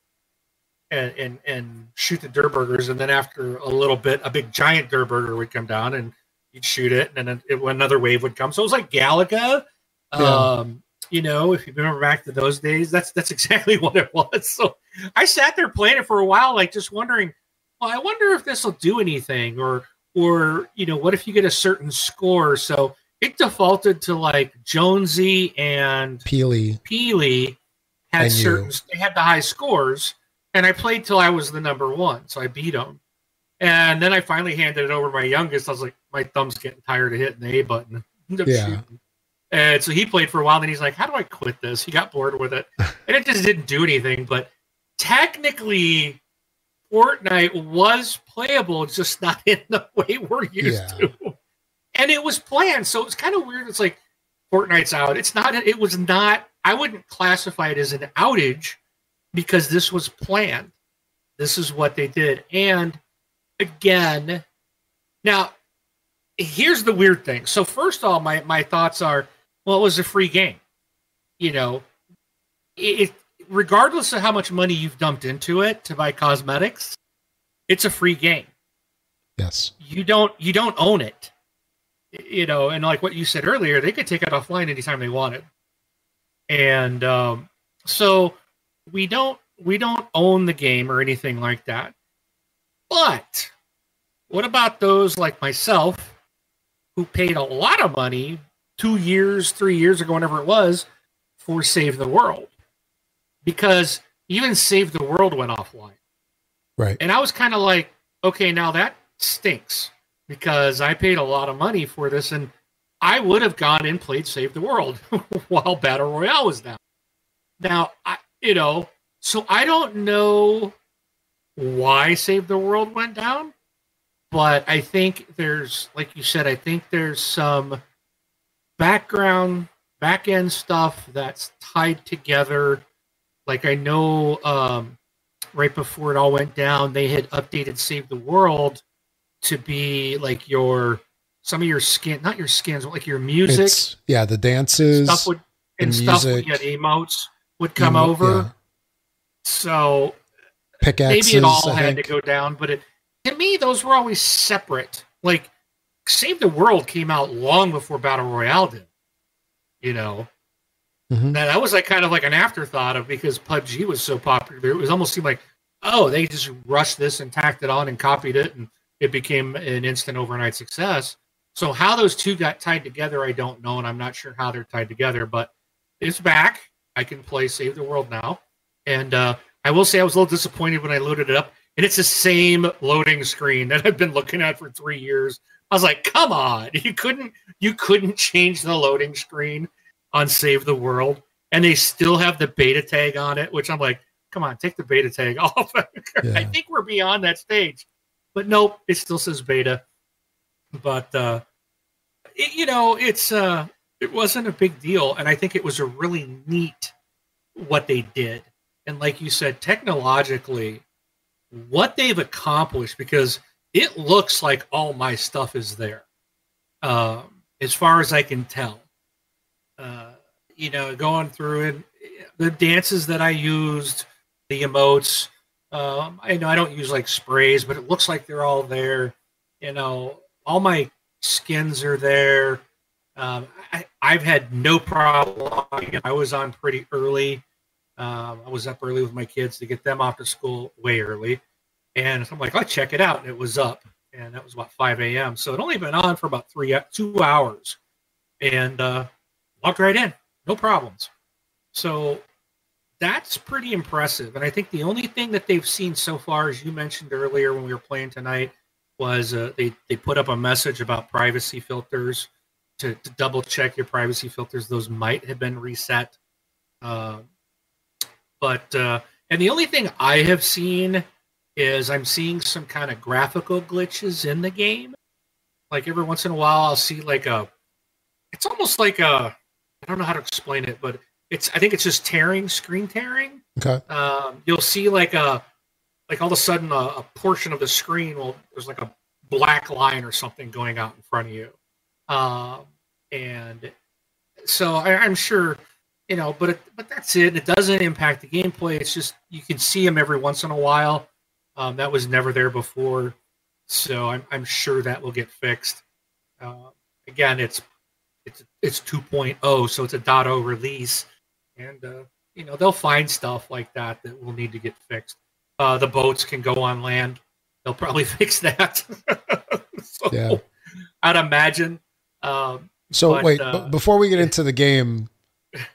and and, and shoot the Durr burgers, and then after a little bit, a big giant Durr burger would come down, and you'd shoot it, and then it, another wave would come. So it was like Galaga. Yeah. Um, you know, if you remember back to those days, that's that's exactly what it was. So I sat there playing it for a while, like just wondering, well, I wonder if this will do anything, or or you know, what if you get a certain score? So it defaulted to like Jonesy and Peely. Peely had certain they had the high scores and I played till I was the number one, so I beat him. And then I finally handed it over to my youngest. I was like, my thumb's getting tired of hitting the A button. yeah. And so he played for a while. And then he's like, how do I quit this? He got bored with it, and it just didn't do anything. But technically, Fortnite was playable, just not in the way we're used yeah. to. And it was planned, so it was kind of weird. It's like Fortnite's out. It's not. It was not. I wouldn't classify it as an outage because this was planned. This is what they did. And again, now here's the weird thing. So first of all, my, my thoughts are, well, it was a free game. You know, it, regardless of how much money you've dumped into it to buy cosmetics, it's a free game. Yes. You don't you don't own it. You know, and like what you said earlier, they could take it offline anytime they wanted. And um, so we don't we don't own the game or anything like that. But what about those like myself who paid a lot of money two years, three years ago, whenever it was, for Save the World? Because even Save the World went offline. Right. And I was kind of like, okay, now that stinks because I paid a lot of money for this and I would have gone and played Save the World while Battle Royale was down. Now, I, you know, so I don't know why Save the World went down, but I think there's, like you said, I think there's some background, back end stuff that's tied together. Like I know um, right before it all went down, they had updated Save the World to be like your some of your skin, not your skins, but like your music. It's, yeah, the dances stuff would and stuff would get emotes would come over. So Pickaxes, maybe it all I had think. to go down, but it to me those were always separate. Like Save the World came out long before Battle Royale did. You know. Mhm. Now, that was like kind of like an afterthought of because PUBG was so popular. It was almost seemed like, oh, they just rushed this and tacked it on and copied it, and it became an instant overnight success. So how those two got tied together, I don't know, and I'm not sure how they're tied together. But it's back. I can play Save the World now, and uh, I will say I was a little disappointed when I loaded it up, and it's the same loading screen that I've been looking at for three years. I was like, come on, you couldn't you couldn't change the loading screen on Save the World, and they still have the beta tag on it, which I'm like, come on, take the beta tag off. I think we're beyond that stage, but nope, it still says beta. But uh, it, you know, it's uh, it wasn't a big deal, and I think it was a really neat what they did, and like you said, technologically, what they've accomplished because it looks like all my stuff is there, um, as far as I can tell uh, you know, going through it, the dances that I used, the emotes. Um, I know I don't use like sprays, but it looks like they're all there. You know, all my skins are there. Um, I, I've had no problem. I was on pretty early. Um, I was up early with my kids to get them off to school way early, and I'm like, I'll check it out, and it was up, and that was about 5 a.m. So it only been on for about three two hours, and uh, walked right in, no problems. So that's pretty impressive. And I think the only thing that they've seen so far, as you mentioned earlier when we were playing tonight, was uh, they they put up a message about privacy filters to, to double check your privacy filters. Those might have been reset. Uh, but uh, and the only thing I have seen is I'm seeing some kind of graphical glitches in the game. Like every once in a while, I'll see like a. It's almost like a. I don't know how to explain it, but it's. I think it's just tearing, screen tearing. Okay. Um, you'll see like a, like all of a sudden a, a portion of the screen will there's like a black line or something going out in front of you, um, and so I, I'm sure you know, but it, but that's it. It doesn't impact the gameplay. It's just you can see them every once in a while. Um, that was never there before, so I'm I'm sure that will get fixed. Uh, again, it's it's it's 2.0, so it's a dot .0 release, and uh, you know they'll find stuff like that that will need to get fixed. Uh, the boats can go on land; they'll probably fix that. so Yeah. I'd imagine. Um, So But, wait, uh, before we get into the game,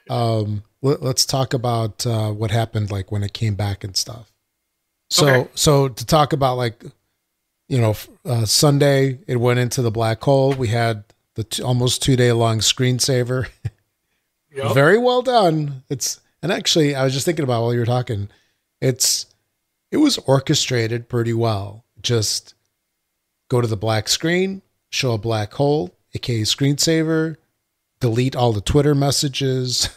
um, let, us talk about uh, what happened, like when it came back and stuff. So, Okay. so to talk about like, you know, uh, Sunday it went into the black hole. We had the t- almost two day long screensaver. yep. Very well done. It's and actually, I was just thinking about while you were talking. It's it was orchestrated pretty well. Just go to the black screen, show a black hole, aka screensaver, delete all the Twitter messages.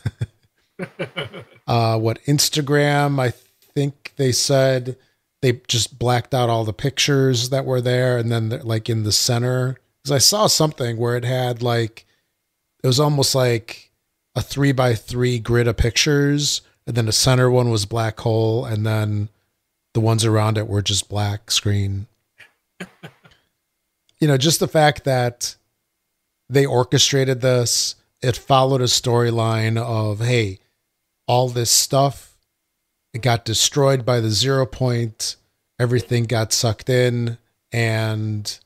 uh, what Instagram? I think they said they just blacked out all the pictures that were there, and then like in the center, because I saw something where it had like it was almost like a three by three grid of pictures, and then the center one was black hole, and then the ones around it were just black screen. you know, just the fact that they orchestrated this, it followed a storyline of hey, all this stuff, it got destroyed by the zero point, everything got sucked in, and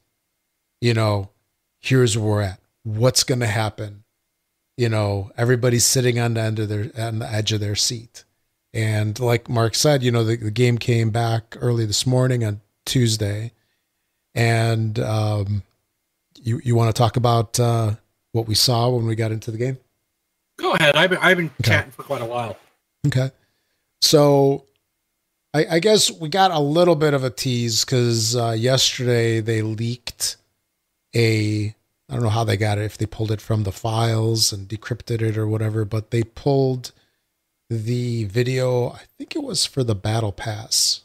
you know, here's where we're at. What's gonna happen? you know everybody's sitting on the end of their on the edge of their seat and like mark said you know the, the game came back early this morning on tuesday and um you you want to talk about uh what we saw when we got into the game Go ahead. I've been, I've been Okay. chatting for quite a while. okay so i i guess we got a little bit of a tease because uh yesterday they leaked a I don't know how they got it, if they pulled it from the files and decrypted it or whatever, but they pulled the video, I think it was for the Battle Pass.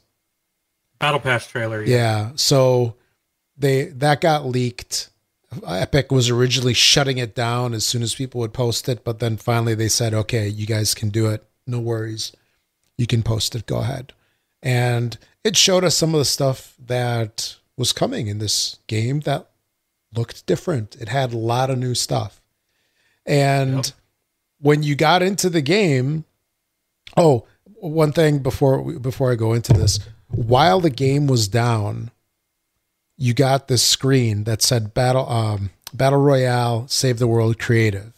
Battle Pass trailer. Yeah. So they that got leaked. Epic was originally shutting it down as soon as people would post it, but then finally they said, "Okay, you guys can do it. No worries. You can post it. Go ahead." And it showed us some of the stuff that was coming in this game that looked different. It had a lot of new stuff. And Yep. when you got into the game, oh, one thing before before I go into this, while the game was down, you got this screen that said battle um, battle royale save the world creative.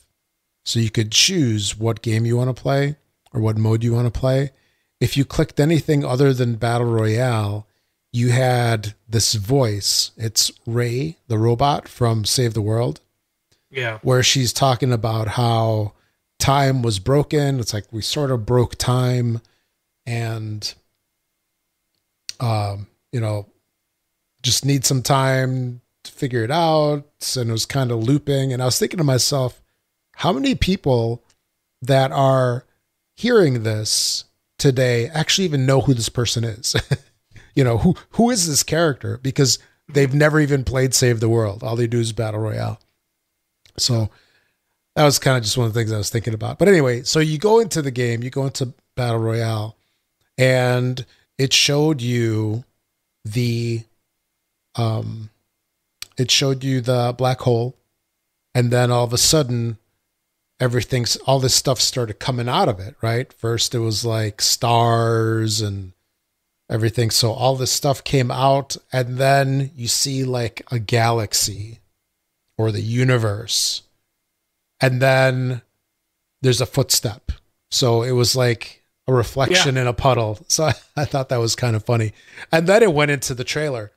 So you could choose what game you want to play or what mode you want to play. If you clicked anything other than battle royale, you had this voice. It's Ray, the robot from Save the World. Yeah. Where she's talking about how time was broken. It's like we sort of broke time and um, you know, just need some time to figure it out. And it was kind of looping. And I was thinking to myself, how many people that are hearing this today actually even know who this person is? you know, who who is this character? Because they've never even played Save the World. All they do is Battle Royale. So that was kind of just one of the things I was thinking about. But anyway, so you go into the game, you go into Battle Royale, and it showed you the um it showed you the black hole and then all of a sudden everything's all this stuff started coming out of it right first it was like stars and everything so all this stuff came out and then you see like a galaxy or the universe and then there's a footstep so it was like a reflection yeah. in a puddle. So I, I, thought that was kind of funny. And then it went into the trailer.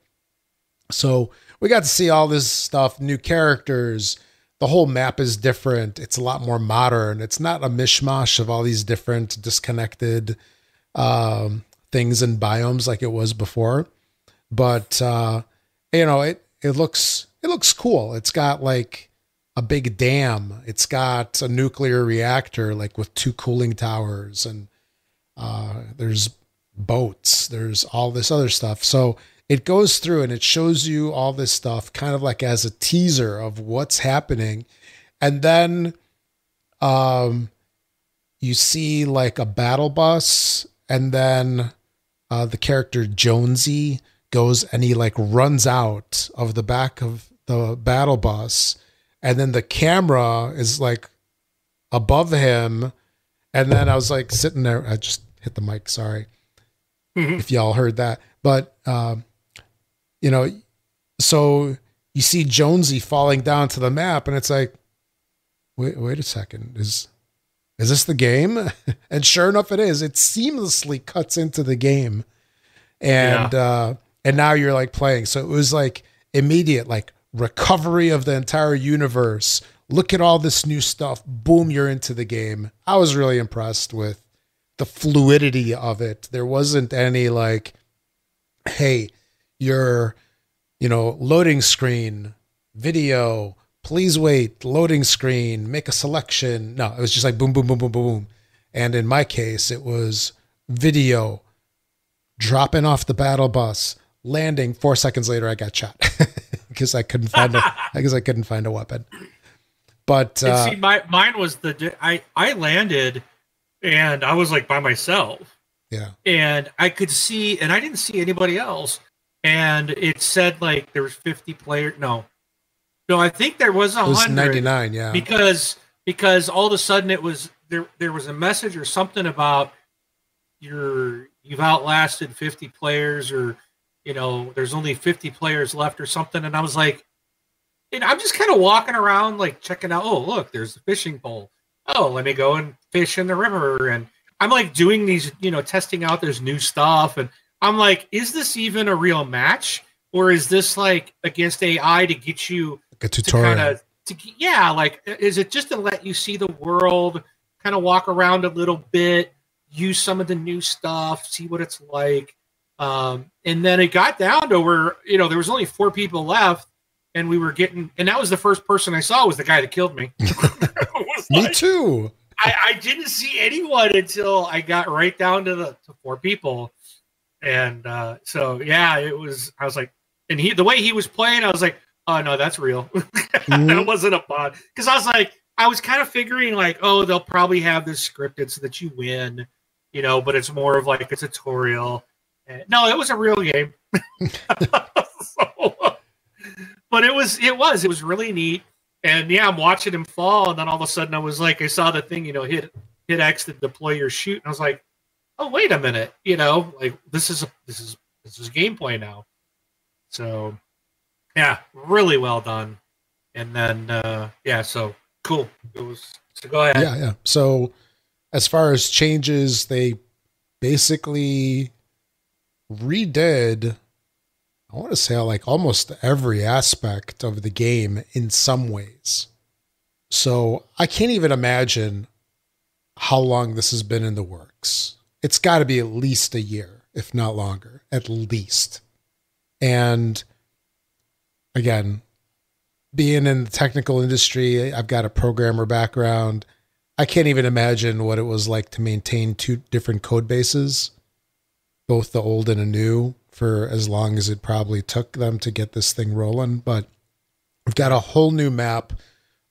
So we got to see all this stuff, new characters. The whole map is different. It's a lot more modern. It's not a mishmash of all these different disconnected um, things and biomes like it was before. But uh, you know, it it looks it looks cool. It's got like a big dam. It's got a nuclear reactor like with two cooling towers and uh, there's boats, there's all this other stuff. So it goes through and it shows you all this stuff kind of like as a teaser of what's happening. And then um, you see like a battle bus, and then uh, the character Jonesy goes and he like runs out of the back of the battle bus, and then the camera is like above him. And then I was like sitting there, I just hit the mic. Sorry mm-hmm. if y'all heard that. But um, you know, so you see Jonesy falling down to the map, and it's like, wait, wait a second, is is this the game? and sure enough, it is. It seamlessly cuts into the game, and yeah. uh, and now you're like playing. So it was like immediate, like recovery of the entire universe. Look at all this new stuff. Boom, you're into the game. I was really impressed with the fluidity of it. There wasn't any like, hey, your, you know, loading screen, video, please wait, loading screen, make a selection. No, it was just like boom, boom, boom, boom, boom, boom. And in my case, it was video, dropping off the battle bus, landing. Four seconds later, I got shot because I couldn't find a because I couldn't find a weapon. But uh, see, my mine was the I I landed and I was like by myself. Yeah. And I could see, and I didn't see anybody else. And it said like there was 50 players. No, no, I think there was a hundred. 99, yeah. Because because all of a sudden it was there. There was a message or something about you're you've outlasted 50 players, or you know, there's only 50 players left, or something. And I was like, and I'm just kind of walking around like checking out. Oh, look, there's a fishing pole oh, let me go and fish in the river. And I'm like doing these, you know, testing out this new stuff. And I'm like, is this even a real match? Or is this like against AI to get you like a tutorial? To kinda, to, yeah, like is it just to let you see the world, kind of walk around a little bit, use some of the new stuff, see what it's like. Um, and then it got down to where, you know, there was only four people left and we were getting and that was the first person I saw was the guy that killed me. Me like, too. I, I didn't see anyone until I got right down to the to four people, and uh, so yeah, it was. I was like, and he the way he was playing, I was like, oh no, that's real. Mm-hmm. that wasn't a bot because I was like, I was kind of figuring like, oh, they'll probably have this scripted so that you win, you know, but it's more of like a tutorial. And, no, it was a real game. so, but it was it was it was really neat and yeah, I'm watching him fall, and then all of a sudden I was like, I saw the thing, you know, hit hit X to deploy your chute, and I was like, oh wait a minute, you know, like this is this is this is gameplay now. So yeah, really well done. And then uh yeah, so cool. It was so go ahead. Yeah, yeah. So as far as changes, they basically redid I want to say like almost every aspect of the game in some ways. So I can't even imagine how long this has been in the works. It's got to be at least a year, if not longer, at least. And again, being in the technical industry, I've got a programmer background. I can't even imagine what it was like to maintain two different code bases, both the old and a new, for as long as it probably took them to get this thing rolling. But we've got a whole new map,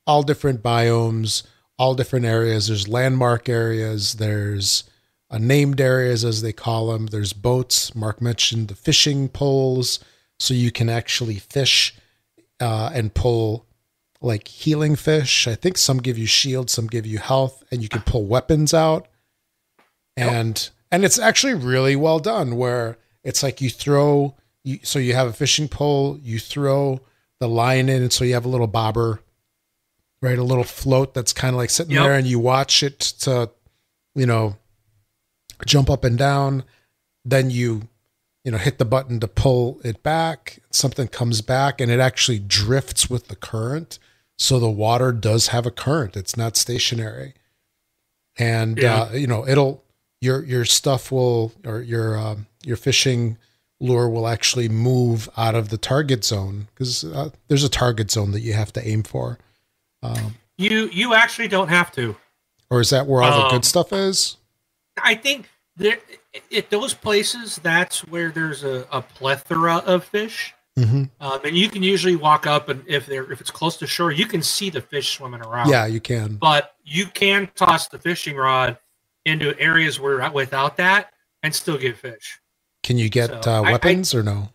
all different biomes, all different areas. There's landmark areas, there's uh, named areas as they call them. There's boats. Mark mentioned the fishing poles, so you can actually fish uh, and pull like healing fish. I think some give you shield, some give you health, and you can pull weapons out. And yep. and it's actually really well done. Where it's like you throw, you, so you have a fishing pole, you throw the line in, and so you have a little bobber, right? A little float that's kind of like sitting yep. there, and you watch it to, you know, jump up and down. Then you, you know, hit the button to pull it back. Something comes back, and it actually drifts with the current. So the water does have a current. It's not stationary, and yeah. uh, you know it'll your your stuff will or your um, your fishing lure will actually move out of the target zone because uh, there's a target zone that you have to aim for. Um, you you actually don't have to. Or is that where all um, the good um, stuff is? I think there at those places that's where there's a, a plethora of fish. Mm-hmm. Um, and you can usually walk up and if they're if it's close to shore, you can see the fish swimming around. Yeah, you can. But you can toss the fishing rod into areas where without that and still get fish. Can you get so uh, weapons I, I, or no?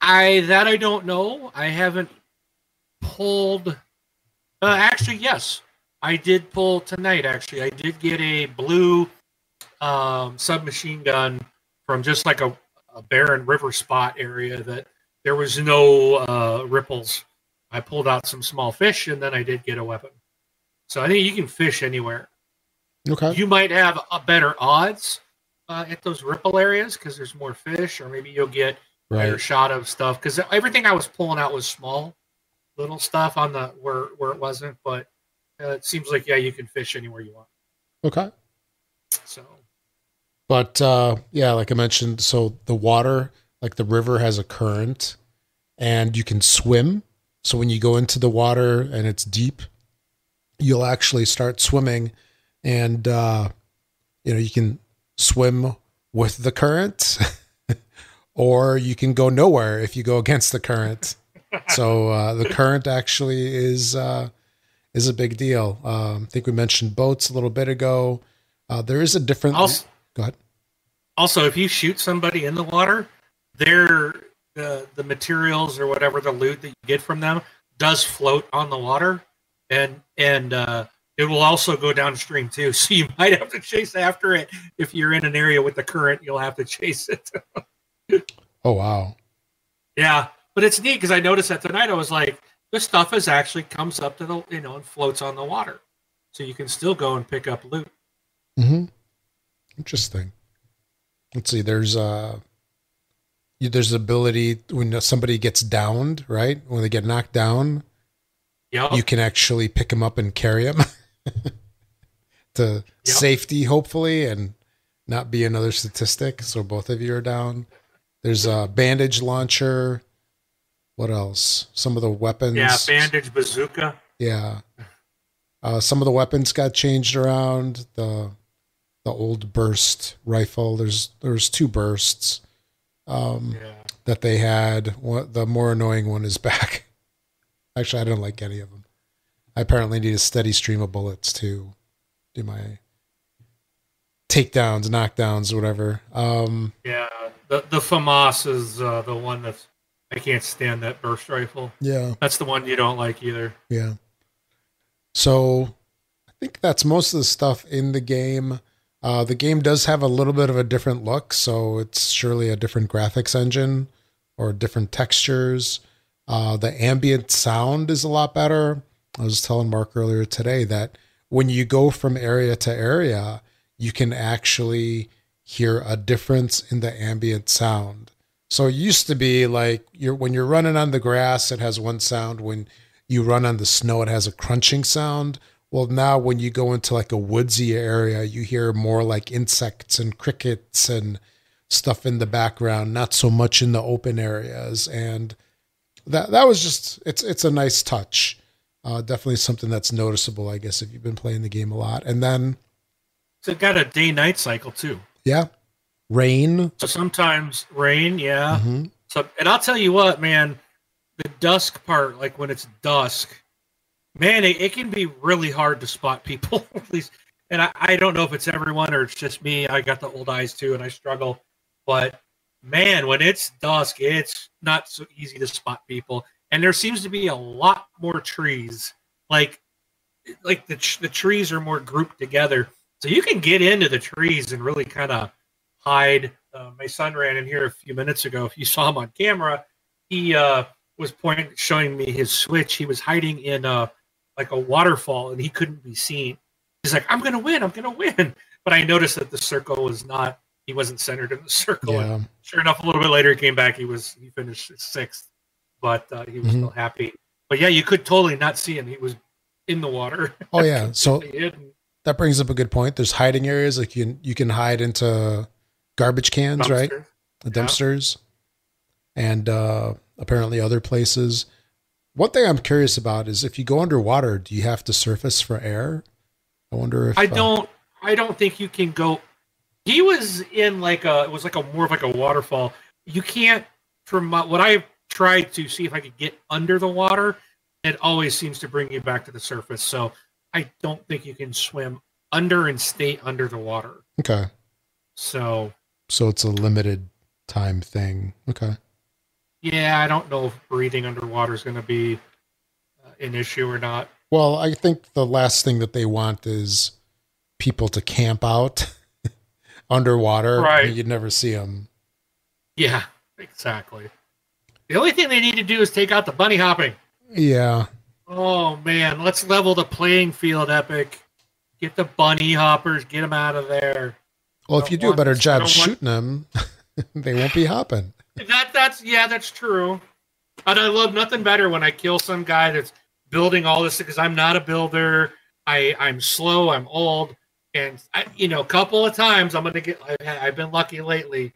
I that I don't know. I haven't pulled. Uh, actually, yes, I did pull tonight. Actually, I did get a blue um, submachine gun from just like a, a barren river spot area that there was no uh, ripples. I pulled out some small fish and then I did get a weapon. So I think you can fish anywhere. Okay. You might have a better odds uh, at those ripple areas because there's more fish, or maybe you'll get right. better shot of stuff. Because everything I was pulling out was small, little stuff on the where where it wasn't. But uh, it seems like yeah, you can fish anywhere you want. Okay. So. But uh, yeah, like I mentioned, so the water, like the river, has a current, and you can swim. So when you go into the water and it's deep, you'll actually start swimming, and uh, you know you can swim with the current, or you can go nowhere if you go against the current. so uh, the current actually is uh, is a big deal. Um, I think we mentioned boats a little bit ago. Uh, there is a different. Also, go ahead. Also, if you shoot somebody in the water, their the the materials or whatever the loot that you get from them does float on the water, and and uh, it will also go downstream too. So you might have to chase after it. If you're in an area with the current, you'll have to chase it. oh wow. Yeah. But it's neat because I noticed that tonight I was like, this stuff is actually comes up to the you know and floats on the water. So you can still go and pick up loot. Mm-hmm. Interesting. Let's see, there's uh there's ability when somebody gets downed, right? When they get knocked down, yep. you can actually pick them up and carry them. to yep. safety, hopefully, and not be another statistic. So both of you are down. There's a bandage launcher. What else? Some of the weapons. Yeah, bandage bazooka. Yeah. Uh, some of the weapons got changed around. The the old burst rifle. There's there's two bursts um, yeah. that they had. What the more annoying one is back. Actually, I don't like any of them. I apparently need a steady stream of bullets to do my takedowns, knockdowns, whatever. Um, yeah, the the FAMAS is uh, the one that's I can't stand that burst rifle. Yeah, that's the one you don't like either. Yeah. So I think that's most of the stuff in the game. Uh, the game does have a little bit of a different look, so it's surely a different graphics engine or different textures. Uh, the ambient sound is a lot better. I was telling Mark earlier today that when you go from area to area, you can actually hear a difference in the ambient sound. So it used to be like you're when you're running on the grass, it has one sound. When you run on the snow, it has a crunching sound. Well, now when you go into like a woodsy area, you hear more like insects and crickets and stuff in the background, not so much in the open areas. And that that was just it's it's a nice touch. Uh, definitely something that's noticeable, I guess, if you've been playing the game a lot. And then So it got a day night cycle too. yeah, rain. So sometimes rain, yeah. Mhm. So and I'll tell you what, man, the dusk part, like when it's dusk, man, it, it can be really hard to spot people. At least, and I, I don't know if it's everyone or it's just me. I got the old eyes too, and I struggle. But man, when it's dusk, it's not so easy to spot people. And there seems to be a lot more trees. Like, like the the trees are more grouped together, so you can get into the trees and really kind of hide. Uh, my son ran in here a few minutes ago. If you saw him on camera, he uh, was pointing, showing me his switch. He was hiding in uh, like a waterfall, and he couldn't be seen. He's like, "I'm gonna win! I'm gonna win!" But I noticed that the circle was not. He wasn't centered in the circle. And Yeah. sure enough, a little bit later, he came back. He was he finished sixth, but uh, he was Mhm. still happy. But yeah, you could totally not see him. He was in the water. Oh yeah. So hidden. that brings up a good point. There's hiding areas like you can you can hide into garbage cans, right? The Yeah. dumpsters, and uh, apparently other places. One thing I'm curious about is if you go underwater, do you have to surface for air? I wonder if I uh, don't. I don't think you can go. He was in like a. It was like a more of like a waterfall. You can't. From my, what I tried to see if I could get under the water, it always seems to bring you back to the surface. So I don't think you can swim under and stay under the water. okay. So So it's a limited time thing. Okay. Yeah, I don't know if breathing underwater is going to be uh, an issue or not. Well, I think the last thing that they want is people to camp out underwater. Right. and You'd never see them. Yeah, exactly. The only thing they need to do is take out the bunny hopping. Yeah. Oh man, let's level the playing field, Epic. Get the bunny hoppers, get them out of there. Well, if you do a better job don't want- shooting them, they won't be hopping. That that's yeah, that's true. And I love nothing better when I kill some guy that's building all this because I'm not a builder. I I'm slow. I'm old, and I you know a couple of times I'm gonna get. I've, I've been lucky lately.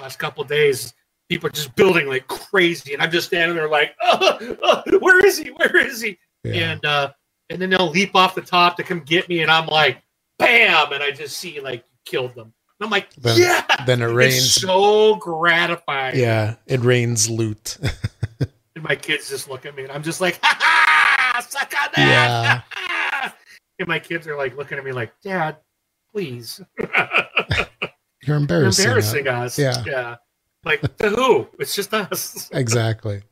Last couple of days, people are just building like crazy, and I'm just standing there like, oh, oh, where is he? Where is he? Yeah. and uh and then they'll leap off the top to come get me and i'm like bam and i just see like you killed them and i'm like Then- yeah then it it's rains. so gratifying yeah, it rains loot. and my kids just look at me and i'm just like ha ha suck on that Yeah. ha, ha." and my kids are like looking at me like dad please You're you're embarrassing. embarrassing them. us Yeah. yeah like to who it's just us Exactly.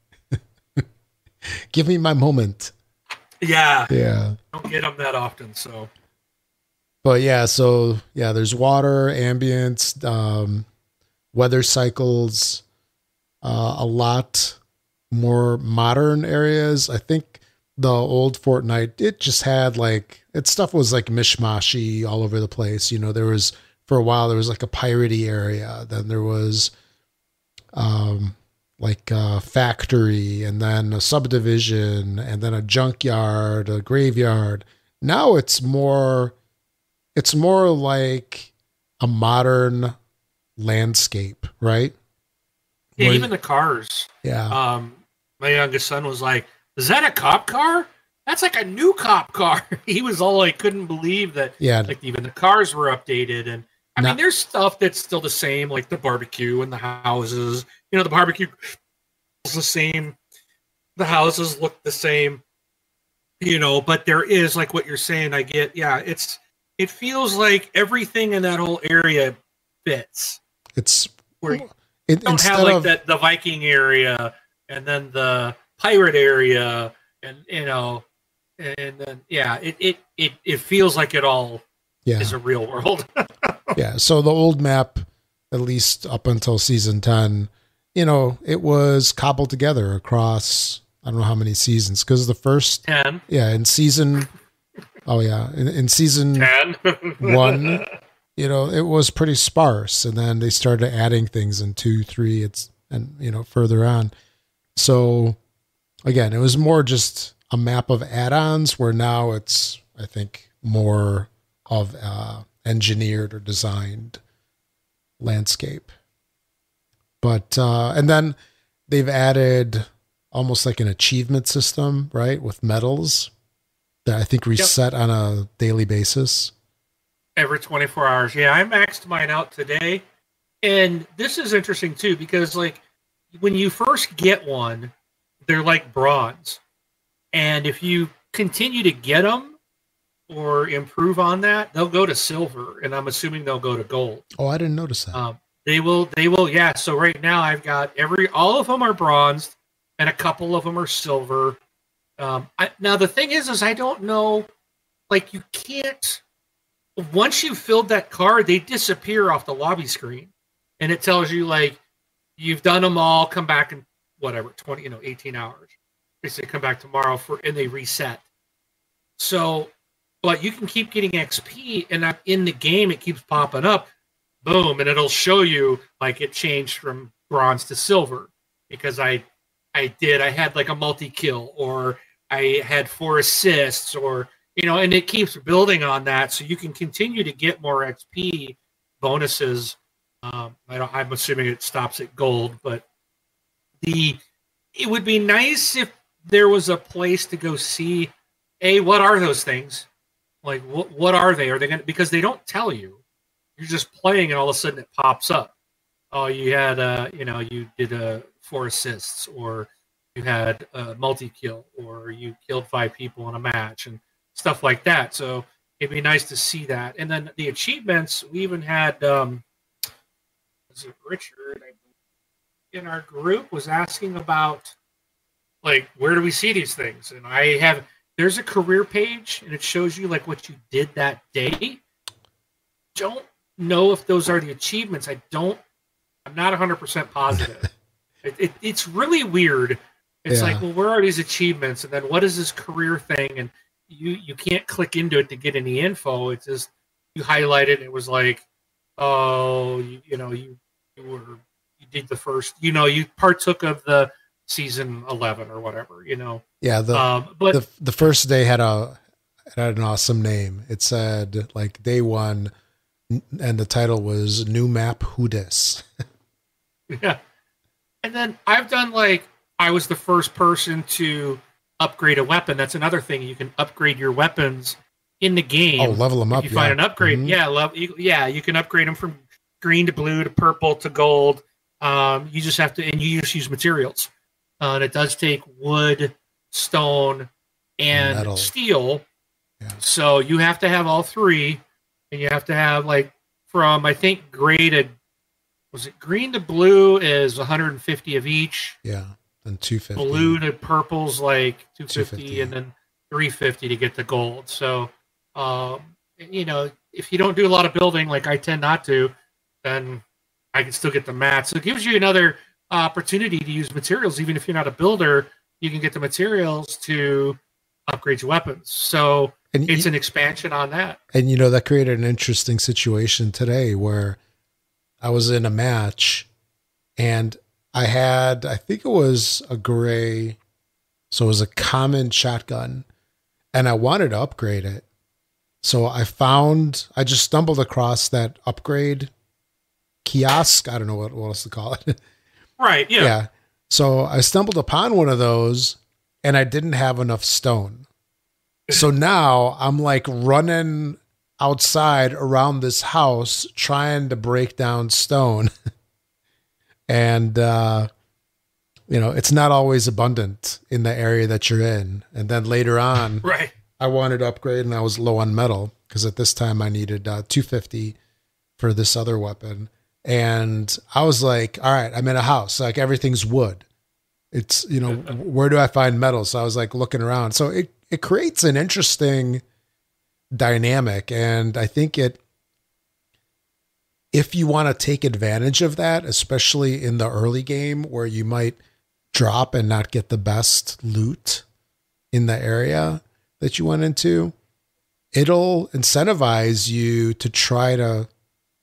Give me my moment. yeah Yeah. don't get them that often so But yeah, so yeah, there's water, ambience, um, weather cycles, uh, a lot more modern areas. I think the old Fortnite, it just had like its stuff was like mishmashy all over the place. You know, there was for a while there was like a piratey area, then there was um like a factory and then a subdivision and then a junkyard, a graveyard. Now it's more it's more like a modern landscape, right? yeah, Where- even the cars yeah. um, my youngest son was like, "Is that a cop car? That's like a new cop car." he was all like, couldn't believe that. yeah. Like even the cars were updated, and I Not- mean, there's stuff that's still the same, like the barbecue and the houses. You know, the barbecue is the same. The houses look the same. You know, but there is like what you're saying. I get, yeah. It's it feels like everything in that whole area fits. It's Where you it, don't have like of that the Viking area and then the pirate area and you know and then yeah, it it it, it feels like it all Yeah. is a real world. yeah. So the old map, at least up until season 10, you know, it was cobbled together across, I don't know how many seasons, because the first, Ten. yeah, in season, oh, yeah, in, in season Ten. one, you know, it was pretty sparse. And then they started adding things in two, three, it's, and, you know, further on. So again, it was more just a map of add ons where now it's, I think, more of uh, engineered or designed landscape. But, uh, and then they've added almost like an achievement system, right? With medals that I think reset on a daily basis. every 24 hours. Yeah, I maxed mine out today. And this is interesting too because like when you first get one, they're like bronze. And if you continue to get them or improve on that, they'll go to silver and I'm assuming they'll go to gold. Oh, I didn't notice that. Um, they will they will yeah, so right now I've got every all of them are bronzed and a couple of them are silver. Um I, now the thing is is I don't know like you can't once you've filled that card, they disappear off the lobby screen, and it tells you like you've done them all. Come back in whatever twenty, you know, eighteen hours. They say come back tomorrow for, and they reset. So, but you can keep getting XP, and I'm in the game. It keeps popping up, boom, and it'll show you like it changed from bronze to silver because I, I did. I had like a multi kill, or I had four assists, or you know, and it keeps building on that, so you can continue to get more XP bonuses. Um, I don't, I'm assuming it stops at gold, but the it would be nice if there was a place to go see a what are those things? Like what what are they? Are they going to because they don't tell you. You're just playing and all of a sudden it pops up. Oh you had uh you know you did uh four assists or you had a multi kill or you killed five people in a match and stuff like that. So it'd be nice to see that. And then the achievements, we even had um was it Richard in our group was asking about like where do we see these things? And I have there's a career page and it shows you like what you did that day. Don't know if those are the achievements. I don't I'm not 100% positive. It, it, it's really weird. It's Yeah. like, well, where are these achievements? And then what is this career thing? And you you can't click into it to get any info. It's just you highlight it. And it was like, oh, you, you know, you, you were you did the first, you know, you partook of the season eleven or whatever, you know. yeah, the um, but the the first day had a had an awesome name. It said like day one, and the title was "New Map Who Dis." Yeah. And then I've done like I was the first person to upgrade a weapon. That's another thing. You can upgrade your weapons in the game. Oh, level them if up. you yeah. find an upgrade, Mhm. yeah, yeah, you can upgrade them from green to blue to purple to gold. Um, you just have to, and you just use materials. Uh, and it does take wood, stone, and Metal. steel. Yeah. So you have to have all three, and you have to have like from I think gray to was it green to blue is 150 of each. Yeah, and two fifty. Blue to purple's like 250, 250. and then 350 to get the gold. So, um, you know, if you don't do a lot of building, like I tend not to, then I can still get the mats. So it gives you another opportunity to use materials, even if you're not a builder. You can get the materials to upgrade your weapons. So And it's y- an expansion on that. and you know that created an interesting situation today where I was in a match, and I had I think it was a gray, so it was a common shotgun, and I wanted to upgrade it. So I found I just stumbled across that upgrade kiosk. I don't know what, what else to call it. Right. Yeah. yeah. So I stumbled upon one of those and I didn't have enough stone. So now I'm like running outside around this house trying to break down stone. and uh you know, it's not always abundant in the area that you're in. And then later on, Right. I wanted to upgrade and I was low on metal because at this time I needed uh, 250 for this other weapon. And I was like, all right, I'm in a house. Like everything's wood. It's, you know, where do I find metal? So I was like looking around. So it, it creates an interesting dynamic and I think it if you want to take advantage of that, especially in the early game where you might drop and not get the best loot in the area that you went into, it'll incentivize you to try to,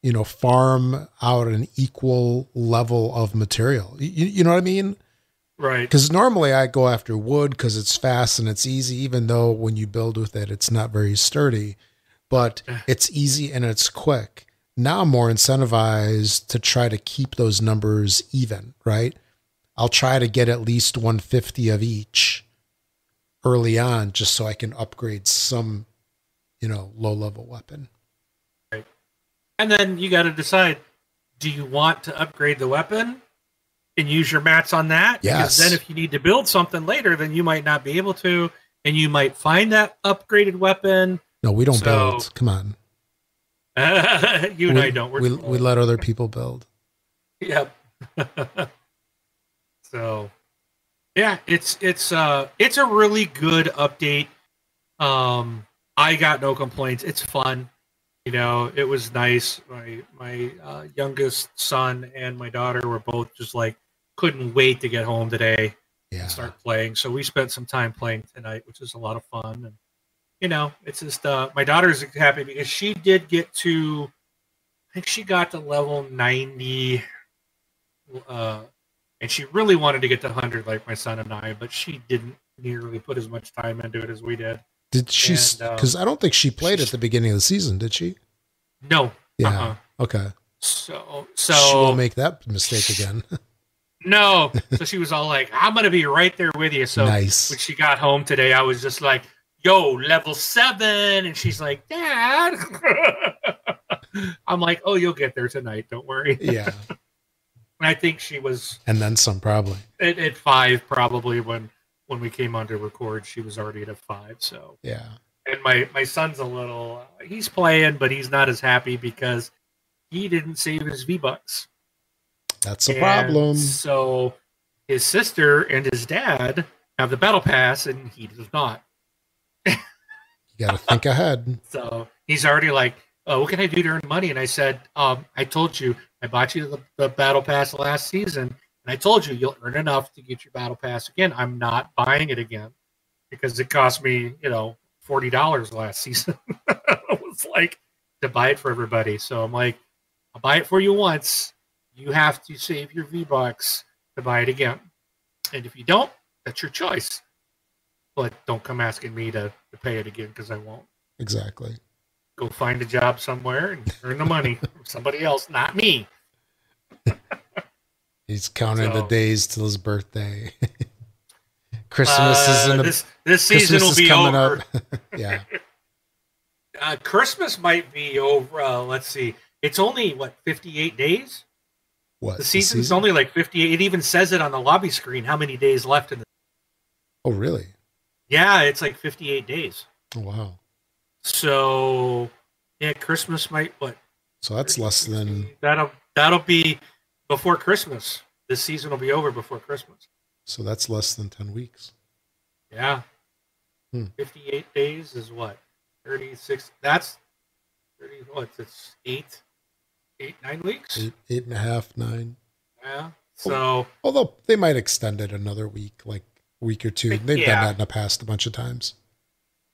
you know, farm out an equal level of material. You, you know what I mean? Right. Because normally I go after wood because it's fast and it's easy, even though when you build with it, it's not very sturdy, but it's easy and it's quick now I'm more incentivized to try to keep those numbers even, right? I'll try to get at least 150 of each early on just so I can upgrade some, you know, low level weapon. Right. And then you got to decide do you want to upgrade the weapon and use your mats on that? Yes. Because then if you need to build something later, then you might not be able to. And you might find that upgraded weapon. No, we don't So- build. Come on. you and we, I don't. We're we, we let other people build. Yep. so yeah, it's it's uh it's a really good update. Um I got no complaints. It's fun. You know, it was nice. My my uh, youngest son and my daughter were both just like couldn't wait to get home today Yeah. and start playing. So we spent some time playing tonight, which is a lot of fun. And you know, it's just uh, my daughter's happy because she did get to, I think she got to level ninety, uh, and she really wanted to get to hundred like my son and I, but she didn't nearly put as much time into it as we did. Did she? And, um, Because I don't think she played at the beginning of the season, did she? No, Yeah. uh-uh. Okay. so so she won't make that mistake again. no, so she was all like, "I'm gonna be right there with you." So nice. when she got home today, I was just like, "Yo, level seven. and she's like, "Dad." I'm like, "Oh, you'll get there tonight. Don't worry." yeah. I think she was And then some, probably. at, at five probably when when we came on to record. She was already at a five. So, Yeah. and my my son's a little. He's playing, but he's not as happy because he didn't save his V bucks. That's a And problem. So his sister and his dad have the battle pass, and he does not. You got to think ahead. So he's already like, oh, "What can I do to earn money?" And I said, um, "I told you, I bought you the, the battle pass last season, and I told you you'll earn enough to get your battle pass again. I'm not buying it again because it cost me, you know, forty dollars last season. it was like to buy it for everybody. So I'm like, I'll buy it for you once. You have to save your V bucks to buy it again, and if you don't, that's your choice. But don't come asking me to, to pay it again because I won't Exactly. go find a job somewhere and earn the money from somebody else, not me. He's counting the days till his birthday. Christmas is Uh, in a, this this season Christmas will is be coming over. up. yeah. Uh, Christmas might be over. Uh, let's see. It's only what 58 days. What? The season's only like 58. It even says it on the lobby screen how many days left in the. Oh, really? Yeah, it's like 58 days. Oh, wow. So yeah, Christmas might what? So that's less than. That'll that'll be before Christmas. This season will be over before Christmas. So that's less than ten weeks. Yeah. Hmm. 58 days is what? 36. That's 30. What? It's eight, eight, nine weeks. Eight, eight and a half, nine. Yeah. So, Although they might extend it another week, like a week or two. They've Yeah. done that in the past a bunch of times.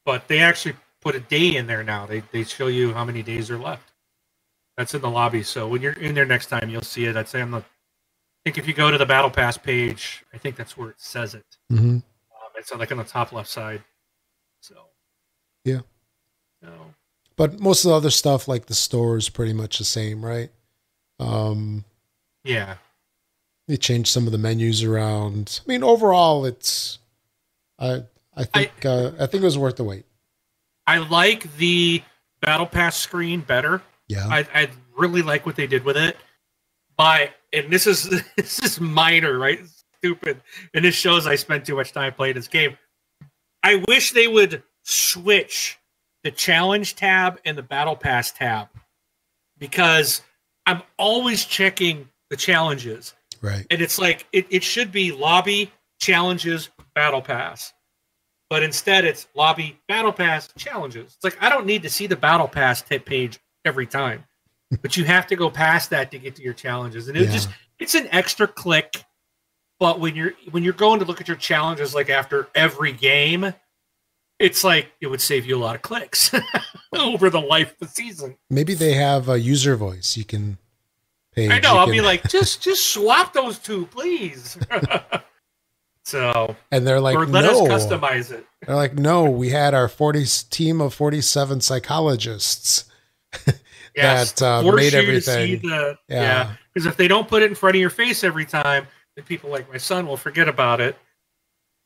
but they actually put a day in there now. They, they show you how many days are left. That's in the lobby. So when you're in there next time, you'll see it. I'd say on the, I think if you go to the Battle Pass page, I think that's where it says it. Mm-hmm. Um, it's like on the top left side. So, Yeah. So, But most of the other stuff, like the store, is pretty much the same, right? Um, yeah. they changed some of the menus around. I mean, overall, it's. I I think uh, I think it was worth the wait. I like the Battle Pass screen better. Yeah. I, I really like what they did with it. By and this is this is minor, right? Stupid. And this shows I spent too much time playing this game. I wish they would switch the challenge tab and the battle pass tab because I'm always checking the challenges. right. And it's like it, it should be lobby, challenges, battle pass. but instead it's lobby battle pass challenges. It's like I don't need to see the battle pass tip page every time, but you have to go past that to get to your challenges, and it Yeah. just it's an extra click. But when you're when you're going to look at your challenges like after every game, it's like it would save you a lot of clicks over the life of the season. Maybe they have a user voice you can page. I know. I'll can- be like, just just swap those two, please. so, and they're like, or let no. us customize it. They're like, no, we had our 40 team of 47 psychologists. Yes, That, uh, made you to see everything- the- Yeah. yeah, because if they don't put it in front of your face every time, then people like my son will forget about it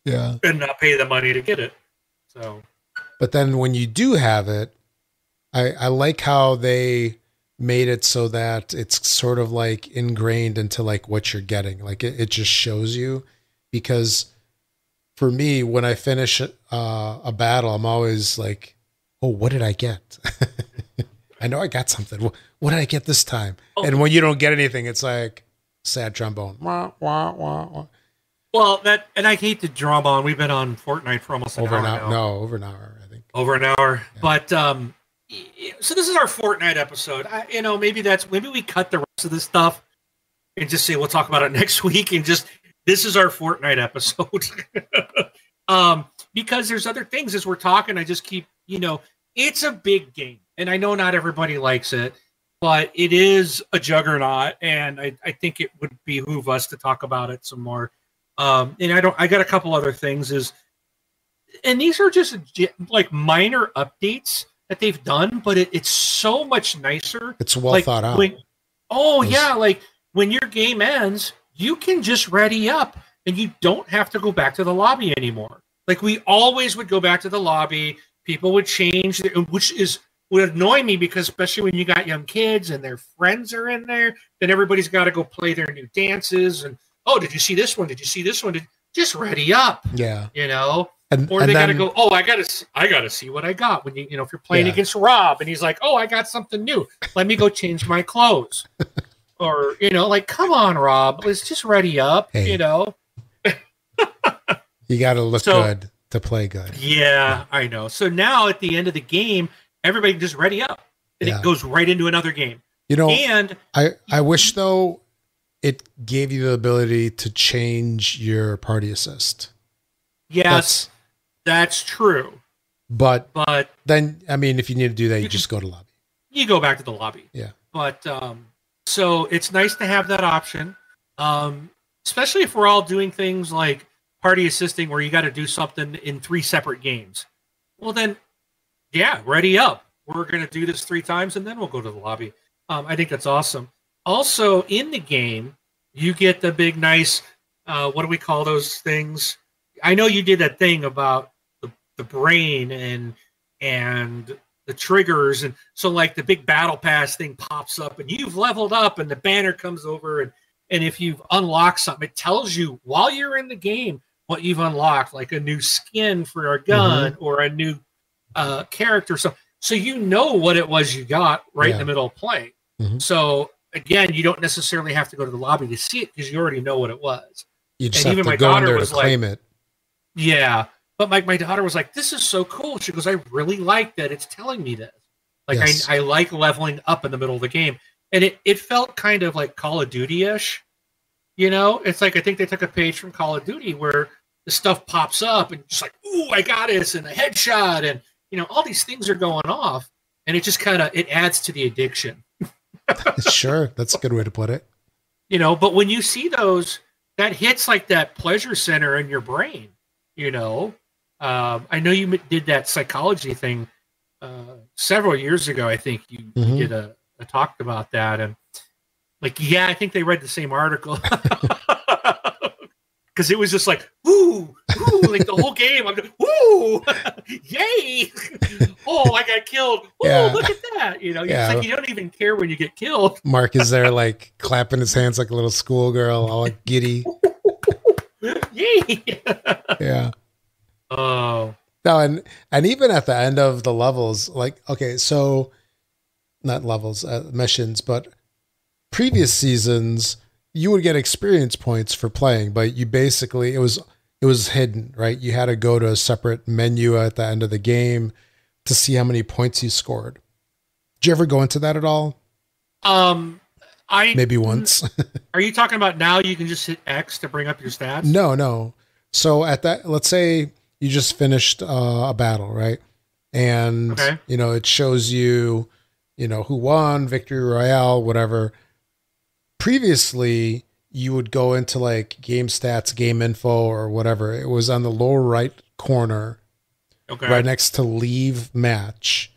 Yeah. and not pay the money to get it. So, But then when you do have it, I, I like how they made it so that it's sort of like ingrained into like what you're getting. Like it, it just shows you because for me, when I finish uh, a battle, I'm always like, oh, what did I get? I know I got something. What, what did I get this time? Oh. And when you don't get anything, it's like sad trombone. Wah, wah, wah. Well, that and I hate to drum on. We've been on Fortnite for almost an Over hour an hour. now. No, over an hour, I think. over an hour. But um, so this is our Fortnite episode. I, you know, maybe that's maybe we cut the rest of this stuff and just say we'll talk about it next week. And just this is our Fortnite episode. um, because there's other things as we're talking. I just keep, you know, it's a big game, and I know not everybody likes it. But it is a juggernaut, and I, I think it would behoove us to talk about it some more. Um, and I don't. I got a couple other things. Is and these are just like minor updates that they've done, but it, it's so much nicer. It's well like thought out. when- oh yeah, like when your game ends, you can just ready up, and you don't have to go back to the lobby anymore. Like we always would go back to the lobby. People would change, which is would annoy me because especially when you got young kids and their friends are in there, then everybody's got to go play their new dances. And oh, did you see this one? Did you see this one? Did, just ready up, yeah. you know And, or and they got to go. Oh, I got to. I got to see what I got when you you know if you're playing Yeah. against Rob and he's like, oh, I got something new. Let me go change my clothes. or you know, like, come on, Rob, let's just ready up. Hey. You know. You got to look So- good to play good. Yeah, I know. So now at the end of the game, everybody just ready up, and Yeah. it goes right into another game. You know, And I I wish though it gave you the ability to change your party assist. yes, that's true. But But then, I mean, if you need to do that, you, You just go to lobby. you go back to the lobby. Yeah. But um, so it's nice to have that option, um, especially if we're all doing things like party assisting, where you got to do something in three separate games. Well, then, yeah, ready up. We're gonna do this three times, and then we'll go to the lobby. Um, I think that's awesome. Also, in the game, you get the big, nice. Uh, what do we call those things? I know you did that thing about the, the brain and and the triggers and so like the big battle pass thing pops up and you've leveled up and the banner comes over and and if you've unlocked something it tells you while you're in the game what you've unlocked like a new skin for a gun or a new uh character so so you know what it was you got right in the middle of playing Mhm. so again you don't necessarily have to go to the lobby to see it because you already know what it was You just And have even to my go in there to was like- claim it. yeah. But like my daughter was like, this is so cool. She goes, I really like that it's telling me this. Like Yes. I, I like leveling up in the middle of the game. And it, it felt kind of like Call of Duty ish. You know, it's like I think they took a page from Call of Duty where the stuff pops up and just like, ooh, I got this and a headshot and you know, all these things are going off. And it just kind of it adds to the addiction. sure, that's a good way to put it. you know but when you see those that hits like that pleasure center in your brain you know um, i know you did that psychology thing uh, several years ago i think you, you Mhm. did a, a talk about that and like yeah i think they read the same article because it was just like woo woo like the whole game i'm like woo yay oh i got killed woo Yeah. look at that you know Yeah. it's like you don't even care when you get killed Mark is there, like clapping his hands like a little schoolgirl, all like giddy. yay Yeah. oh No, and and even at the end of the levels, like okay, so not levels, uh, missions, but previous seasons, you would get experience points for playing, but you basically it was it was hidden, right? You had to go to a separate menu at the end of the game to see how many points you scored. Did you ever go into that at all? Um, I Maybe once. Are you talking about now? You can just hit X to bring up your stats. no, no. So at that, let's say you just finished uh, a battle, right? And Okay. you know it shows you, you know who won, victory royale, whatever. Previously, you would go into like game stats, game info, or whatever. It was on the lower right corner Okay. right next to leave match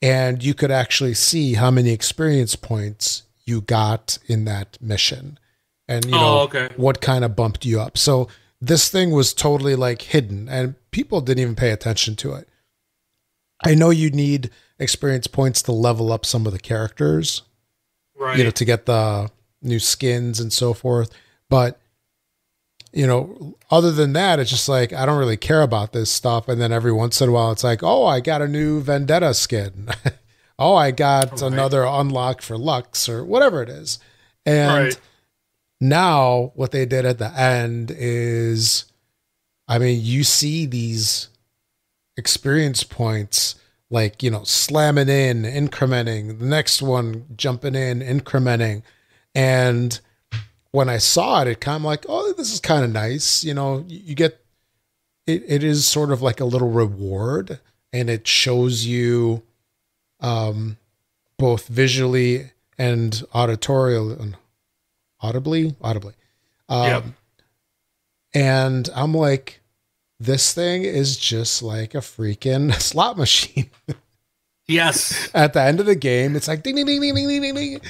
and you could actually see how many experience points you got in that mission and you oh, know okay. what kind of bumped you up so this thing was totally like hidden and people didn't even pay attention to it i know you need experience points to level up some of the characters Right. you know to get the new skins and so forth. But you know other than that it's just like i don't really care about this stuff. And then every once in a while it's like oh i got a new vendetta skin. Oh i got Right. another unlock for lux or whatever it is. And Right. now what they did at the end is i mean you see these experience points like you know slamming in incrementing the next one jumping in incrementing and when i saw it it kind of like oh this is kind of nice you know you, get it, it is sort of like a little reward and it shows you um both visually and auditorial audibly audibly um Yep. and i'm like this thing is just like a freaking slot machine Yes. at the end of the game it's like ding ding ding ding ding ding, ding.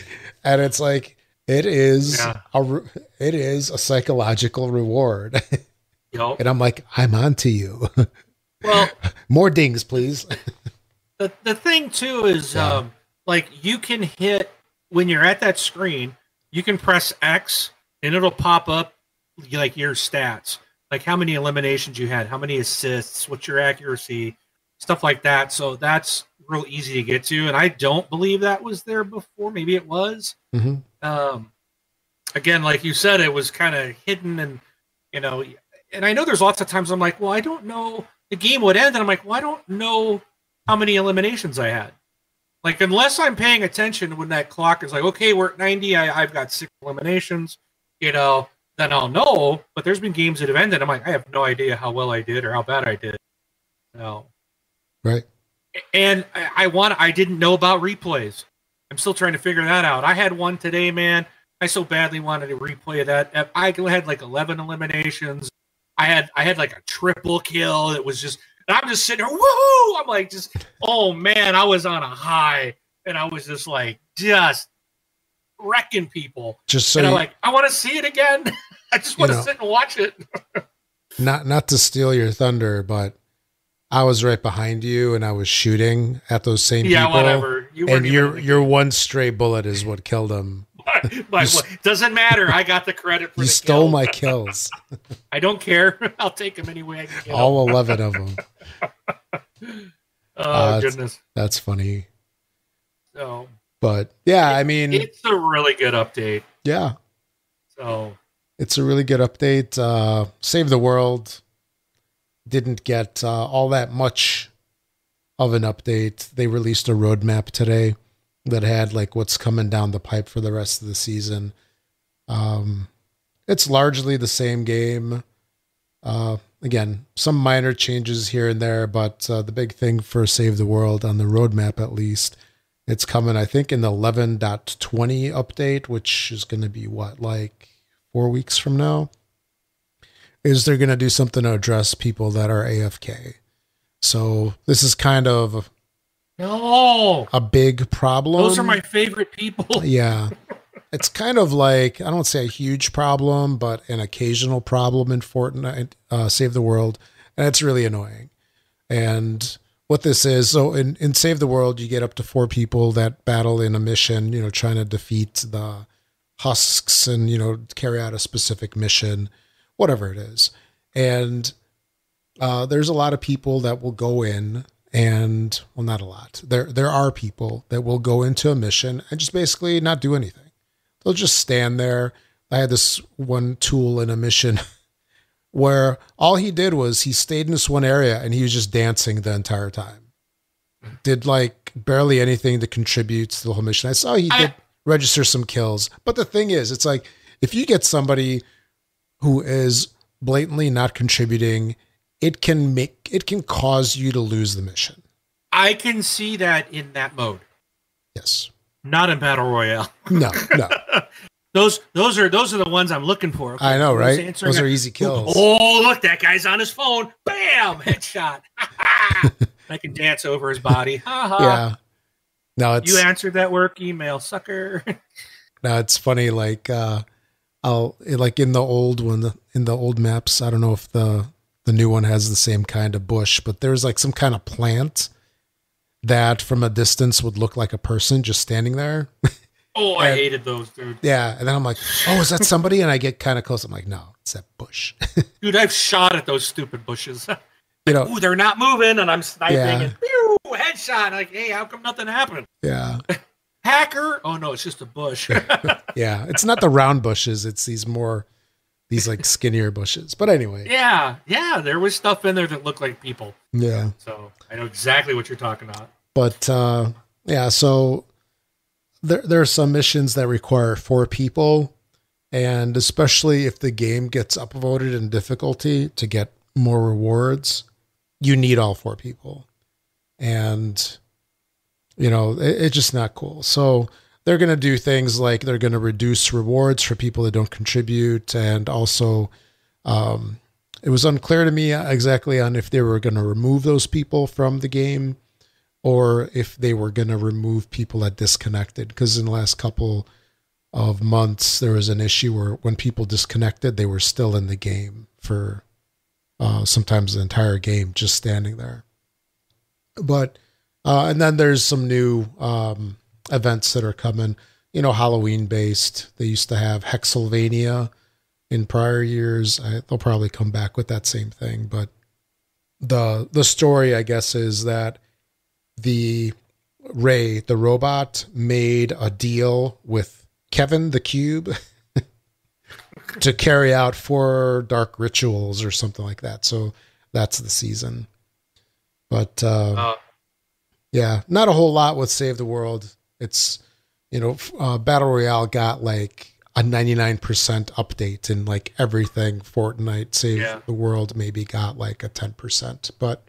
and it's like it is Yeah. a re- it is a psychological reward. Yup. and i'm like i'm on to you. Well, more dings please. The the thing too is Yeah. um like you can hit when you're at that screen you can press x and it'll pop up like your stats. Like how many eliminations you had how many assists what's your accuracy stuff like that. So that's real easy to get to and i don't believe that was there before. Maybe it was. Hmm um again like you said it was kind of hidden and you know and i know there's lots of times i'm like well i don't know the game would end and i'm like well i don't know how many eliminations i had. Like unless i'm paying attention when that clock is like okay we're at 90 I, i've got six eliminations you know then i'll know but there's been games that have ended i'm like i have no idea how well i did or how bad i did no right. And I, I want I didn't know about replays. I'm still trying to figure that out. I had one today, man. I so badly wanted to replay that. I had like 11 eliminations. I had I had like a triple kill. It was just I'm just sitting here, woohoo! I'm like just oh man, I was on a high, and I was just like just wrecking people. just so and I'm you, like, I want to see it again. I just want to know. sit and watch it. not not to steal your thunder but i was right behind you and i was shooting at those same yeah, people whatever. You and your your one stray bullet is what killed him but You what, doesn't matter. I got the credit for you stole kill. my kills I don't care. I'll take them anyway. I can get all 11 of them Oh Uh, goodness. that's funny So but yeah i mean it's a really good update. yeah So it's a really good update uh save the world didn't get uh, all that much of an update. They released a roadmap today that had like what's coming down the pipe for the rest of the season. Um it's largely the same game. Uh again some minor changes here and there but uh, the big thing for save the world on the roadmap at least it's coming i think in the 11.20 update which is going to be what like four weeks from now is they're going to do something to address people that are afk so this is kind of no, a big problem. Those are my favorite people. yeah. It's kind of like i don't say a huge problem but an occasional problem in fortnite uh, save the world and it's really annoying. And what this is so in, in save the world you get up to four people that battle in a mission you know trying to defeat the husks and you know carry out a specific mission whatever it is. And uh, there's a lot of people that will go in and well not a lot. There there are people that will go into a mission and just basically not do anything. They'll just stand there. I had this one tool in a mission where all he did was he stayed in this one area and he was just dancing the entire time. Did like barely anything to contribute to the whole mission. I saw he I- did register some kills, but the thing is, it's like if you get somebody who is blatantly not contributing, it can make it can cause you to lose the mission. I can see that in that mode, Yes. not in battle royale. No, no. Those those are those are the ones I'm looking for. I know, right? Those are easy kills. Oh, look, that guy's on his phone. Bam, headshot. I can dance over his body. Ha ha. Yeah. No, it's You answered that work email, sucker. no, it's funny. Like, uh, I'll like in the old one, in the old maps. I don't know if the the new one has the same kind of bush, but there's like some kind of plant that from a distance would look like a person just standing there. oh, I hated those, dude. yeah, and then I'm like, oh, is that somebody? And I get kind of close. I'm like, no, it's that bush. Dude, I've shot at those stupid bushes. you know, Ooh, they're not moving, and I'm sniping Yeah. and pew, headshot. Like, hey, how come nothing happened? yeah, Hacker? Oh no, it's just a bush. yeah. It's not the round bushes. It's these more, these like skinnier bushes. But anyway, yeah, yeah. There was stuff in there that looked like people. yeah. So I know exactly what you're talking about. but uh yeah so there there are some missions that require four people and especially if the game gets upvoted in difficulty to get more rewards you need all four people and you know it, it's just not cool so they're going to do things like they're going to reduce rewards for people that don't contribute and also um it was unclear to me exactly on if they were going to remove those people from the game or if they were going to remove people that disconnected. Because in the last couple of months, there was an issue where when people disconnected, they were still in the game for uh, sometimes the entire game, just standing there. But uh, and then there's some new um, events that are coming. You know, Halloween based. They used to have Hexylvania in prior years. I, they'll probably come back with that same thing, but the the story, I guess, is that the Ray, the robot, made a deal with Kevin the Cube to carry out four dark rituals or something like that. So that's the season. But uh, Uh, yeah, not a whole lot with Save the World. It's you know, uh, Battle Royale got like a 99% update and like everything Fortnite Save Yeah. the World maybe got like a 10%, but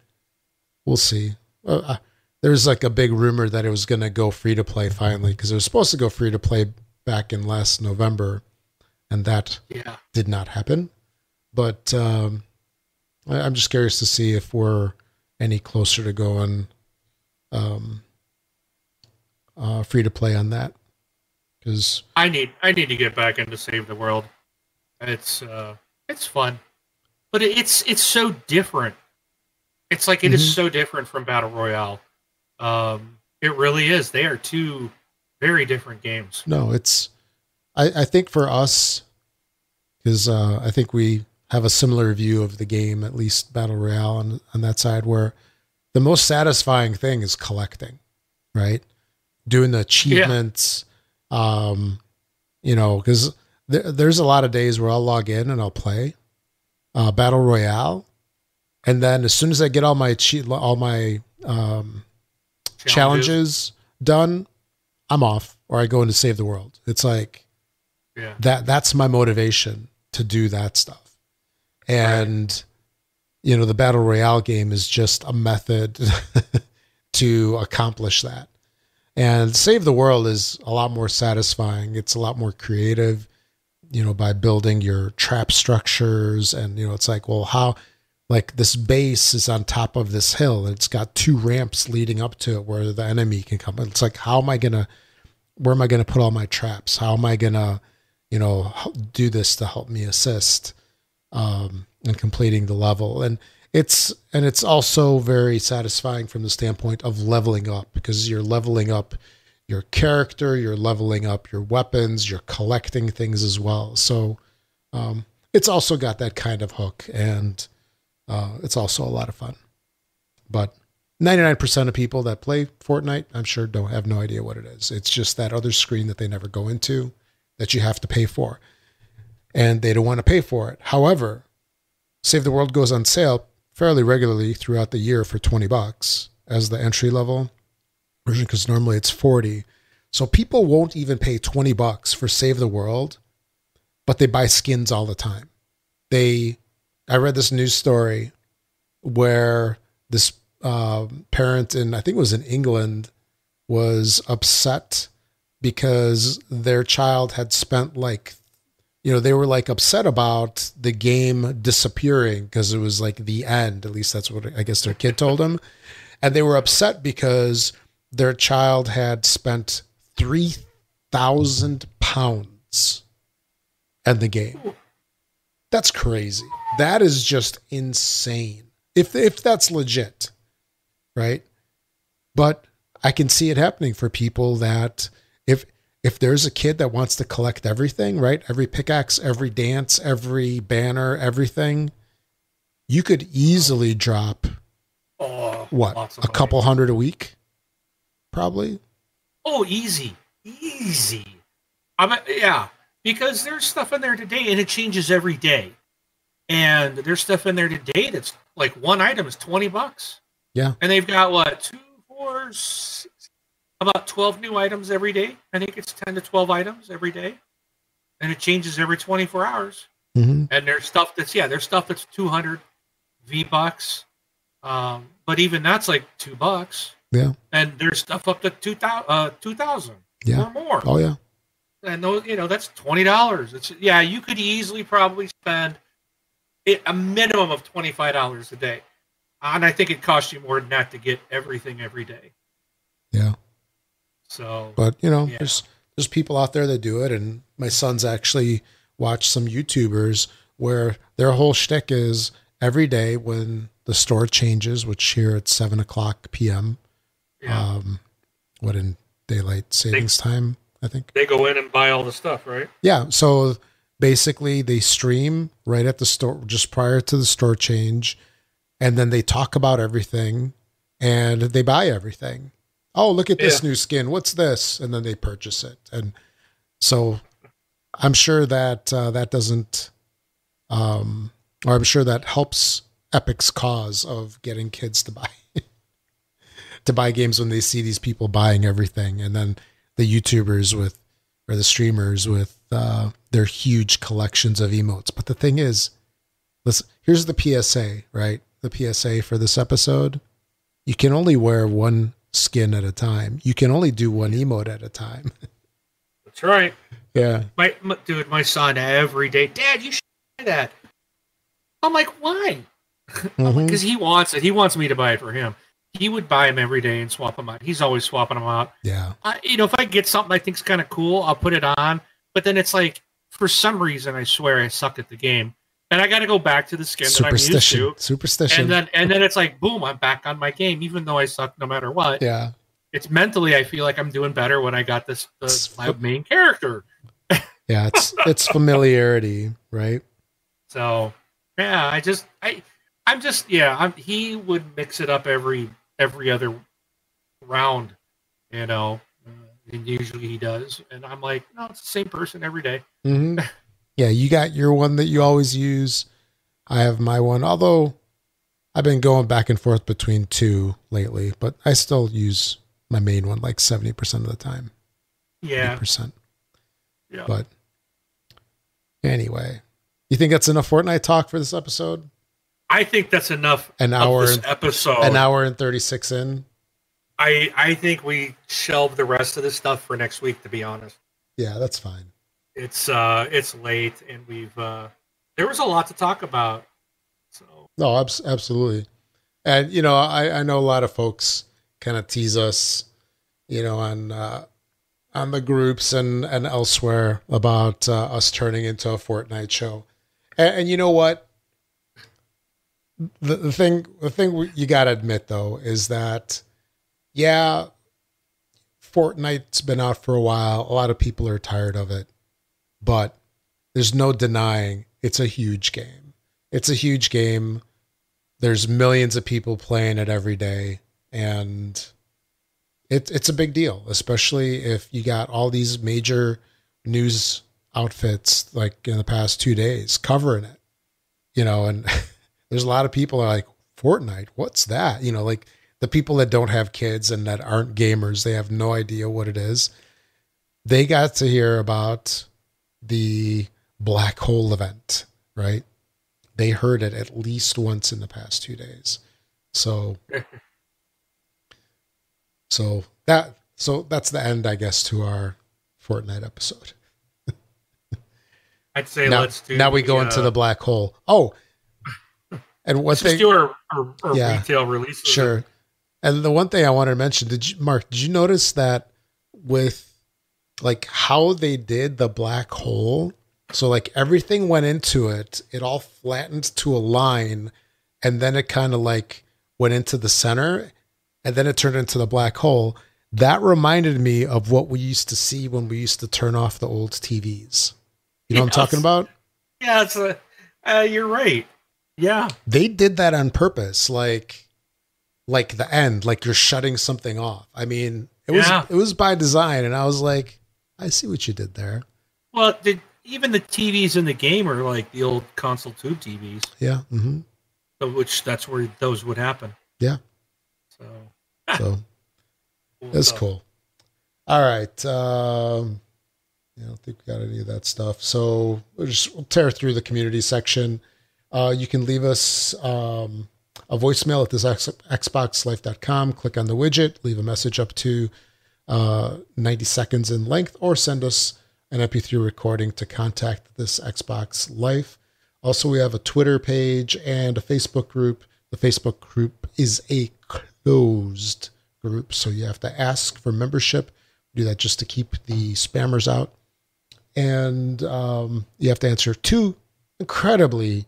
we'll see. Uh, uh, there's like a big rumor that it was going to go free to play finally because it was supposed to go free to play back in last November and that yeah. did not happen. But um, I'm just curious to see if we're any closer to going um, uh, free to play on that. Because I need I need to get back into Save the World. It's uh it's fun. But it, it's it's so different. It's like it is Mhm. so different from Battle Royale. Um it really is. They are two very different games. no, it's I, I think for us, because uh, I think we have a similar view of the game, at least Battle Royale on, on that side, where the most satisfying thing is collecting, right? Doing the achievements, um, you know, because there, there's a lot of days where I'll log in and I'll play uh, Battle Royale, and then as soon as I get all my achie- all my um, challenges done, I'm off or I go into save the world. It's like Yeah. that that's my motivation to do that stuff. And you know, the battle royale game is just a method to accomplish that. And save the world is a lot more satisfying. It's a lot more creative, you know, by building your trap structures and you know, it's like, well, how like this base is on top of this hill and it's got two ramps leading up to it where the enemy can come. It's like, how am I gonna where am I gonna put all my traps? How am I gonna, you know, do this to help me assist um in completing the level? And it's and it's also very satisfying from the standpoint of leveling up because you're leveling up your character, you're leveling up your weapons, you're collecting things as well. So um it's also got that kind of hook and uh, it's also a lot of fun. But 99% of people that play Fortnite, I'm sure, don't have no idea what it is. It's just that other screen that they never go into that you have to pay for. And they don't want to pay for it. However, Save the World goes on sale fairly regularly throughout the year for 20 bucks as the entry level version because normally it's 40. So people won't even pay 20 bucks for Save the World, but they buy skins all the time. They I read this news story where this uh, parent in I think it was in England was upset because their child had spent like you know they were like upset about the game disappearing because it was like the end. At least that's what i guess their kid told them. And they were upset because their child had spent 3000 pounds in the game. That's crazy. That is just insane. If if that's legit right? But i can see it happening for people that if there's a kid that wants to collect everything, right? Every pickaxe, every dance, every banner, everything, you could easily drop Oh, what a money. couple hundred a week, probably. Oh, easy, easy. I mean, yeah, because there's stuff in there today, and it changes every day. And there's stuff in there today that's like one item is twenty bucks. Yeah. And they've got what two, four, six, about twelve new items every day. I think it's ten to twelve items every day, and it changes every twenty four hours. hmm And there's stuff that's yeah, there's stuff that's two hundred V bucks, um, but even that's like two bucks. Yeah. And there's stuff up to two thousand, uh, two thousand Yeah. or more. Oh yeah. And those, you know, that's twenty dollars. It's yeah, you could easily probably spend it, a minimum of twenty five dollars a day, and I think it costs you more than that to get everything every day. Yeah. So But you know, Yeah. there's there's people out there that do it, and my son's actually watched some YouTubers where their whole shtick is every day when the store changes, which here at seven o'clock p.m. yeah, Um, what in daylight savings time, I think. they go in and buy all the stuff, right? Yeah. So basically, they stream right at the store, just prior to the store change, and then they talk about everything and they buy everything. Oh, look at this Yeah. new skin. What's this? And then they purchase it. And so I'm sure that uh, that doesn't, um, or I'm sure that helps Epic's cause of getting kids to buy. to buy games when they see these people buying everything and then the youtubers with or the streamers with uh, their huge collections of emotes. But the thing is, listen, here's the PSA, right? The PSA for this episode. You can only wear one skin at a time. You can only do one emote at a time. That's right. Yeah. My, my dude, my son every day, Dad, you should buy that. I'm like, why? Because mm-hmm. he wants it. He wants me to buy it for him. He would buy them every day and swap them out. He's always swapping them out. Yeah. I, you know, if I get something I think's kind of cool, I'll put it on. But then it's like, for some reason, I swear I suck at the game, and I got to go back to the skin that I'm used Superstition. to. Superstition. And then, and then it's like, boom, I'm back on my game, even though I suck no matter what. yeah. It's mentally, I feel like I'm doing better when I got this the, my main character. Yeah. It's it's familiarity, right? So yeah, I just I I'm just yeah, I'm he would mix it up every every other round, you know. And usually he does, and I'm like, no, it's the same person every day. hmm Yeah, you got your one that you always use. I have my one, although I've been going back and forth between two lately, but I still use my main one like 70% of the time. Yeah, 80%. yeah. But anyway, you think that's enough Fortnite talk for this episode? I think that's enough. An hour this and- episode. An hour and 36 in? I I think we shelve the rest of this stuff for next week. To be honest, Yeah, that's fine. It's uh it's late, and we've uh there was a lot to talk about. So No, abs- absolutely. And you know, I I know a lot of folks kind of tease us, you know, on uh, on the groups and and elsewhere about uh, us turning into a Fortnite show. And, and you know what? The the thing the thing you got to admit though is that yeah, Fortnite's been out for a while. A lot of people are tired of it. But there's no denying it's a huge game. It's a huge game. There's millions of people playing it every day, and it, it's a big deal, especially if you got all these major news outfits like in the past two days covering it. You know, and there's a lot of people are like Fortnite. What's that? You know, like the people that don't have kids and that aren't gamers, they have no idea what it is. They got to hear about the black hole event, right? They heard it at least once in the past two days. So, so that so that's the end, I guess, to our Fortnite episode. I'd say now, let's do. now we go the, into uh, the black hole. Oh, and just thing, do our, our, our Yeah. retail releases. sure. And the one thing I wanted to mention, did you, Mark? Did you notice that with like how they did the black hole? So like everything went into it, it all flattened to a line, and then it kind of like went into the center, and then it turned into the black hole. That reminded me of what we used to see when we used to turn off the old TVs. You know what I'm talking about? Yeah, it's a, uh, you're right. Yeah. they did that on purpose like like the end like you're shutting something off i mean it was Yeah. it was by design and i was like i see what you did there. Well, the, even the TVs in the game are like the old console tube TVs, yeah hmm so which that's where those would happen. Yeah. So so cool that's stuff. cool. All right um yeah, i don't think we got any of that stuff. So we'll just we'll tear through the community section. Uh you can leave us um a voicemail at this xboxlife.com click on the widget. Leave a message up to uh 90 seconds in length or send us an mp3 recording to contact this xbox life also we have a twitter page and a facebook group. The facebook group is a closed group so you have to ask for membership. Do that just to keep the spammers out. And um, you have to answer two incredibly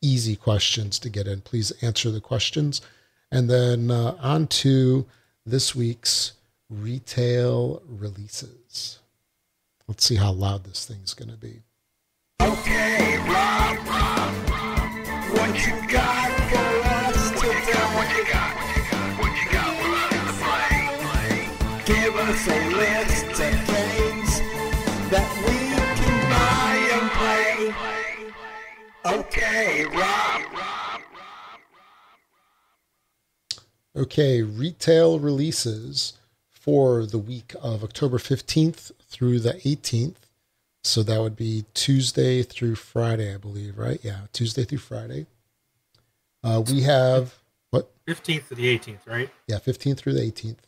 easy questions to get in. Please answer the questions. And then uh, on to this week's retail releases let's see how loud this thing's going to be Okay, Rob, Rob, what you got for us today? What you got? What you got for us to play? Give us a list of games that we can buy and play. Okay, Rob. Okay, retail releases for the week of October 15th through the 18th. So that would be Tuesday through Friday, I believe, right? Yeah, Tuesday through Friday. Uh, we have what? 15th to the 18th, right? Yeah, 15th through the 18th.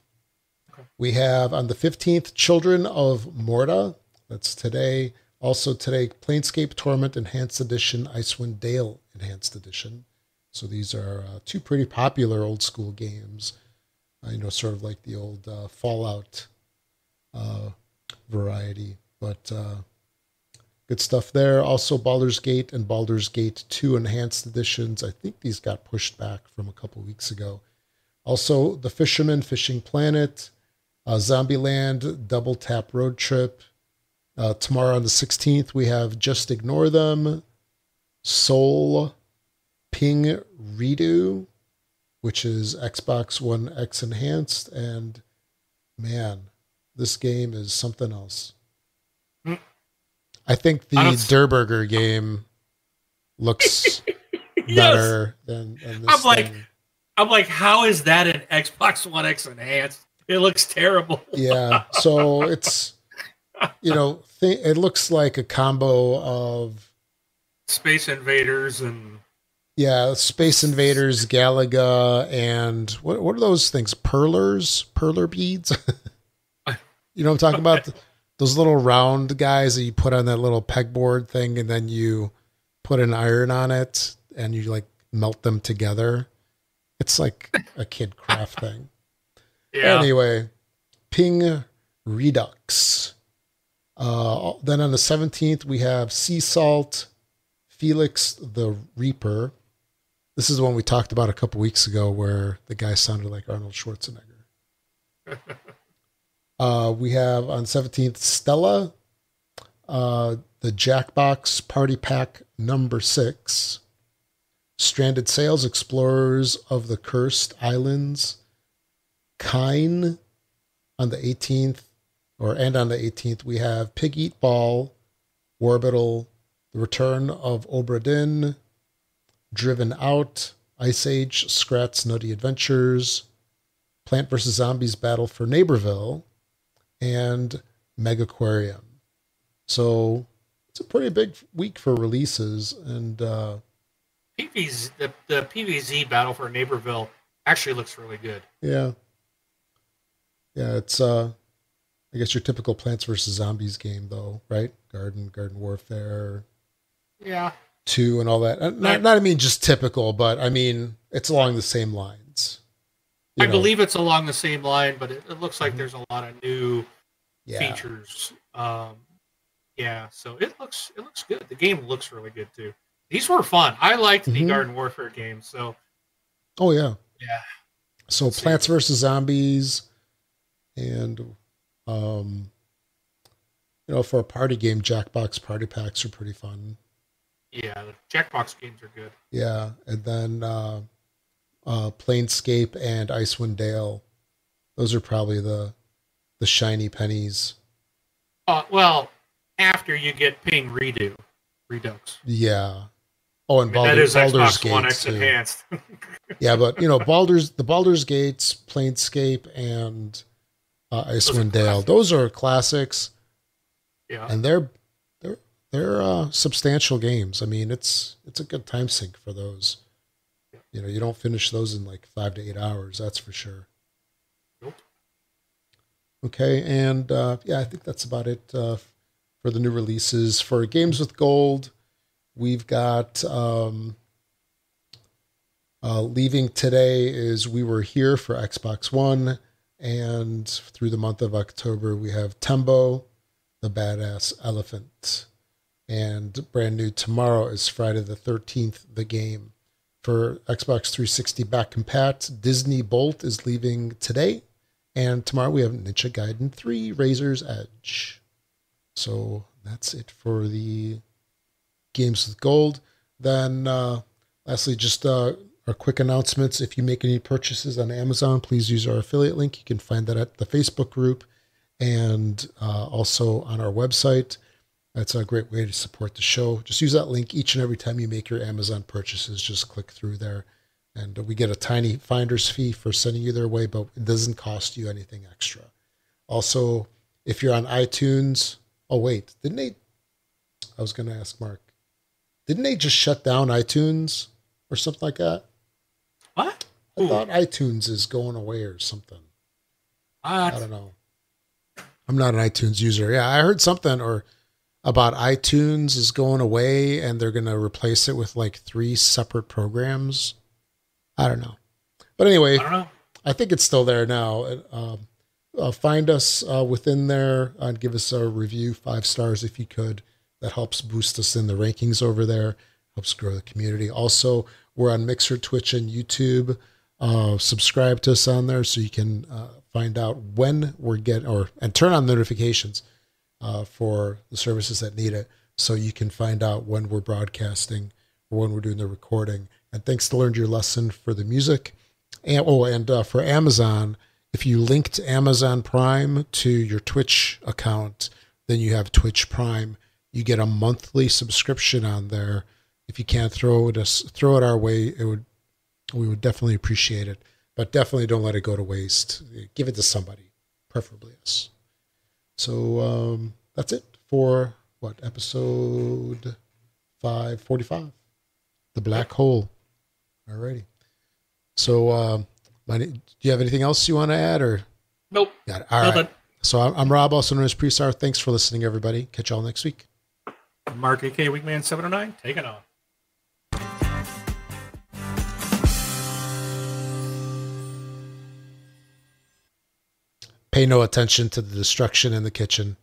We have on the 15th Children of Morta. That's today. Also today, Planescape Torment Enhanced Edition, Icewind Dale Enhanced Edition. So these are uh, two pretty popular old school games. Uh, you know, sort of like the old uh, Fallout uh, variety. But uh, good stuff there. Also, Baldur's Gate and Baldur's Gate 2 Enhanced Editions. I think these got pushed back from a couple weeks ago. Also, The Fisherman Fishing Planet, uh, Zombieland Double Tap Road Trip. Uh, tomorrow on the 16th, we have Just Ignore Them, Soul, Ping Redo, which is Xbox One X Enhanced. And man, this game is something else. Hmm. I think the I game looks Yes. better than, than this I'm like- thing. I'm like, how is that an Xbox One X enhanced? It looks terrible. yeah so it's you know th- it looks like a combo of Space Invaders and yeah space invaders galaga and what, what are those things perlers perler beads you know what i'm talking about those little round guys that you put on that little pegboard thing and then you put an iron on it and you like melt them together it's like a kid craft thing yeah. Anyway, Ping Redux. Uh, then on the 17th, we have Sea Salt, Felix the Reaper. This is the one we talked about a couple weeks ago where the guy sounded like Arnold Schwarzenegger. uh, we have on 17th, Stela, uh, the Jackbox Party Pack number six. Stranded Sails, Explorers of the Cursed Islands. Kine on the 18th, or and on the 18th, we have Pig Eat Ball, Orbital, The Return of Obra Dinn, Driven Out, Ice Age, Scrat's Nutty Adventures, Plant vs. Zombies Battle for Neighborville, and Megaquarium. So it's a pretty big week for releases. And uh, PVZ, the, the PVZ battle for Neighborville actually looks really good. yeah. Yeah, it's uh I guess your typical Plants vs. Zombies game though, right? Garden, Garden Warfare, Yeah. Two and all that. Uh, Not, not I mean just typical, but I mean it's along the same lines. I know, believe it's along the same line, but it, it looks like there's a lot of new yeah, features. Um, yeah, so it looks it looks good. The game looks really good too. These were fun. I liked the Mhm. Garden Warfare games. So Oh yeah. yeah, So Let's see. Plants vs Zombies, and um, you know, for a party game, Jackbox party packs are pretty fun. Yeah, the Jackbox games are good. Yeah, and then uh, uh, Planescape and Icewind Dale, those are probably the the shiny pennies. Uh, well, after you get Ping Redo, Redux. Yeah. Oh, and I mean, Baldur, that is Baldur's Xbox One X too. enhanced. Yeah, but you know, Baldur's the Baldur's Gates, Planescape, and uh, Icewind Dale. Those are classics. yeah, and they're they're uh, substantial games. I mean, it's it's a good time sink for those. You know, you don't finish those in like five to eight hours. That's for sure. Nope. Okay, and uh, yeah, I think that's about it uh, for the new releases for games with gold. We've got um, uh, leaving today is we were here for Xbox One, and through the month of October we have Tembo, the badass elephant. And brand new tomorrow is Friday the 13th, the game. For Xbox 360 back compat, Disney Bolt is leaving today. And tomorrow we have Ninja Gaiden 3 Razor's Edge. So that's it for the games with gold. Then, uh, lastly, just uh, our quick announcements. If you make any purchases on Amazon, please use our affiliate link. You can find that at the Facebook group and uh, also on our website. That's a great way to support the show. Just use that link each and every time you make your Amazon purchases. Just click through there. And we get a tiny finder's fee for sending you their way, but it doesn't cost you anything extra. Also, if you're on iTunes, oh, wait, didn't they? I was going to ask Mark, didn't they just shut down iTunes or something like that? what? I Ooh. thought iTunes is going away or something. I don't know. I'm not an iTunes user. Yeah, I heard something or about iTunes is going away and they're going to replace it with like three separate programs. I don't know. But anyway, I don't know. I think it's still there now. Um, uh, find us uh, within there and give us a review, five stars if you could. That helps boost us in the rankings over there, helps grow the community. Also, we're on Mixer, Twitch, and YouTube. Uh, subscribe to us on there so you can uh, find out when we're getting or and turn on notifications uh, for the services that need it, so you can find out when we're broadcasting or when we're doing the recording. And thanks to Learned Your Lesson for the music. And, oh, and uh, for Amazon, if you linked Amazon Prime to your Twitch account, then you have Twitch Prime. You get a monthly subscription on there. If you can't throw it us throw it our way, it would we would definitely appreciate it. But definitely don't let it go to waste. Give it to somebody, preferably us. So um, that's it for what episode five forty five, the black hole. Alrighty. So, um, my, do you have anything else you want to add, or Nope. got it? All right. Nothing. So I'm, I'm Rob, also known as Presar. Thanks for listening, everybody. Catch y'all next week. Mark AK Weekman 709, taking on. Pay no attention to the destruction in the kitchen.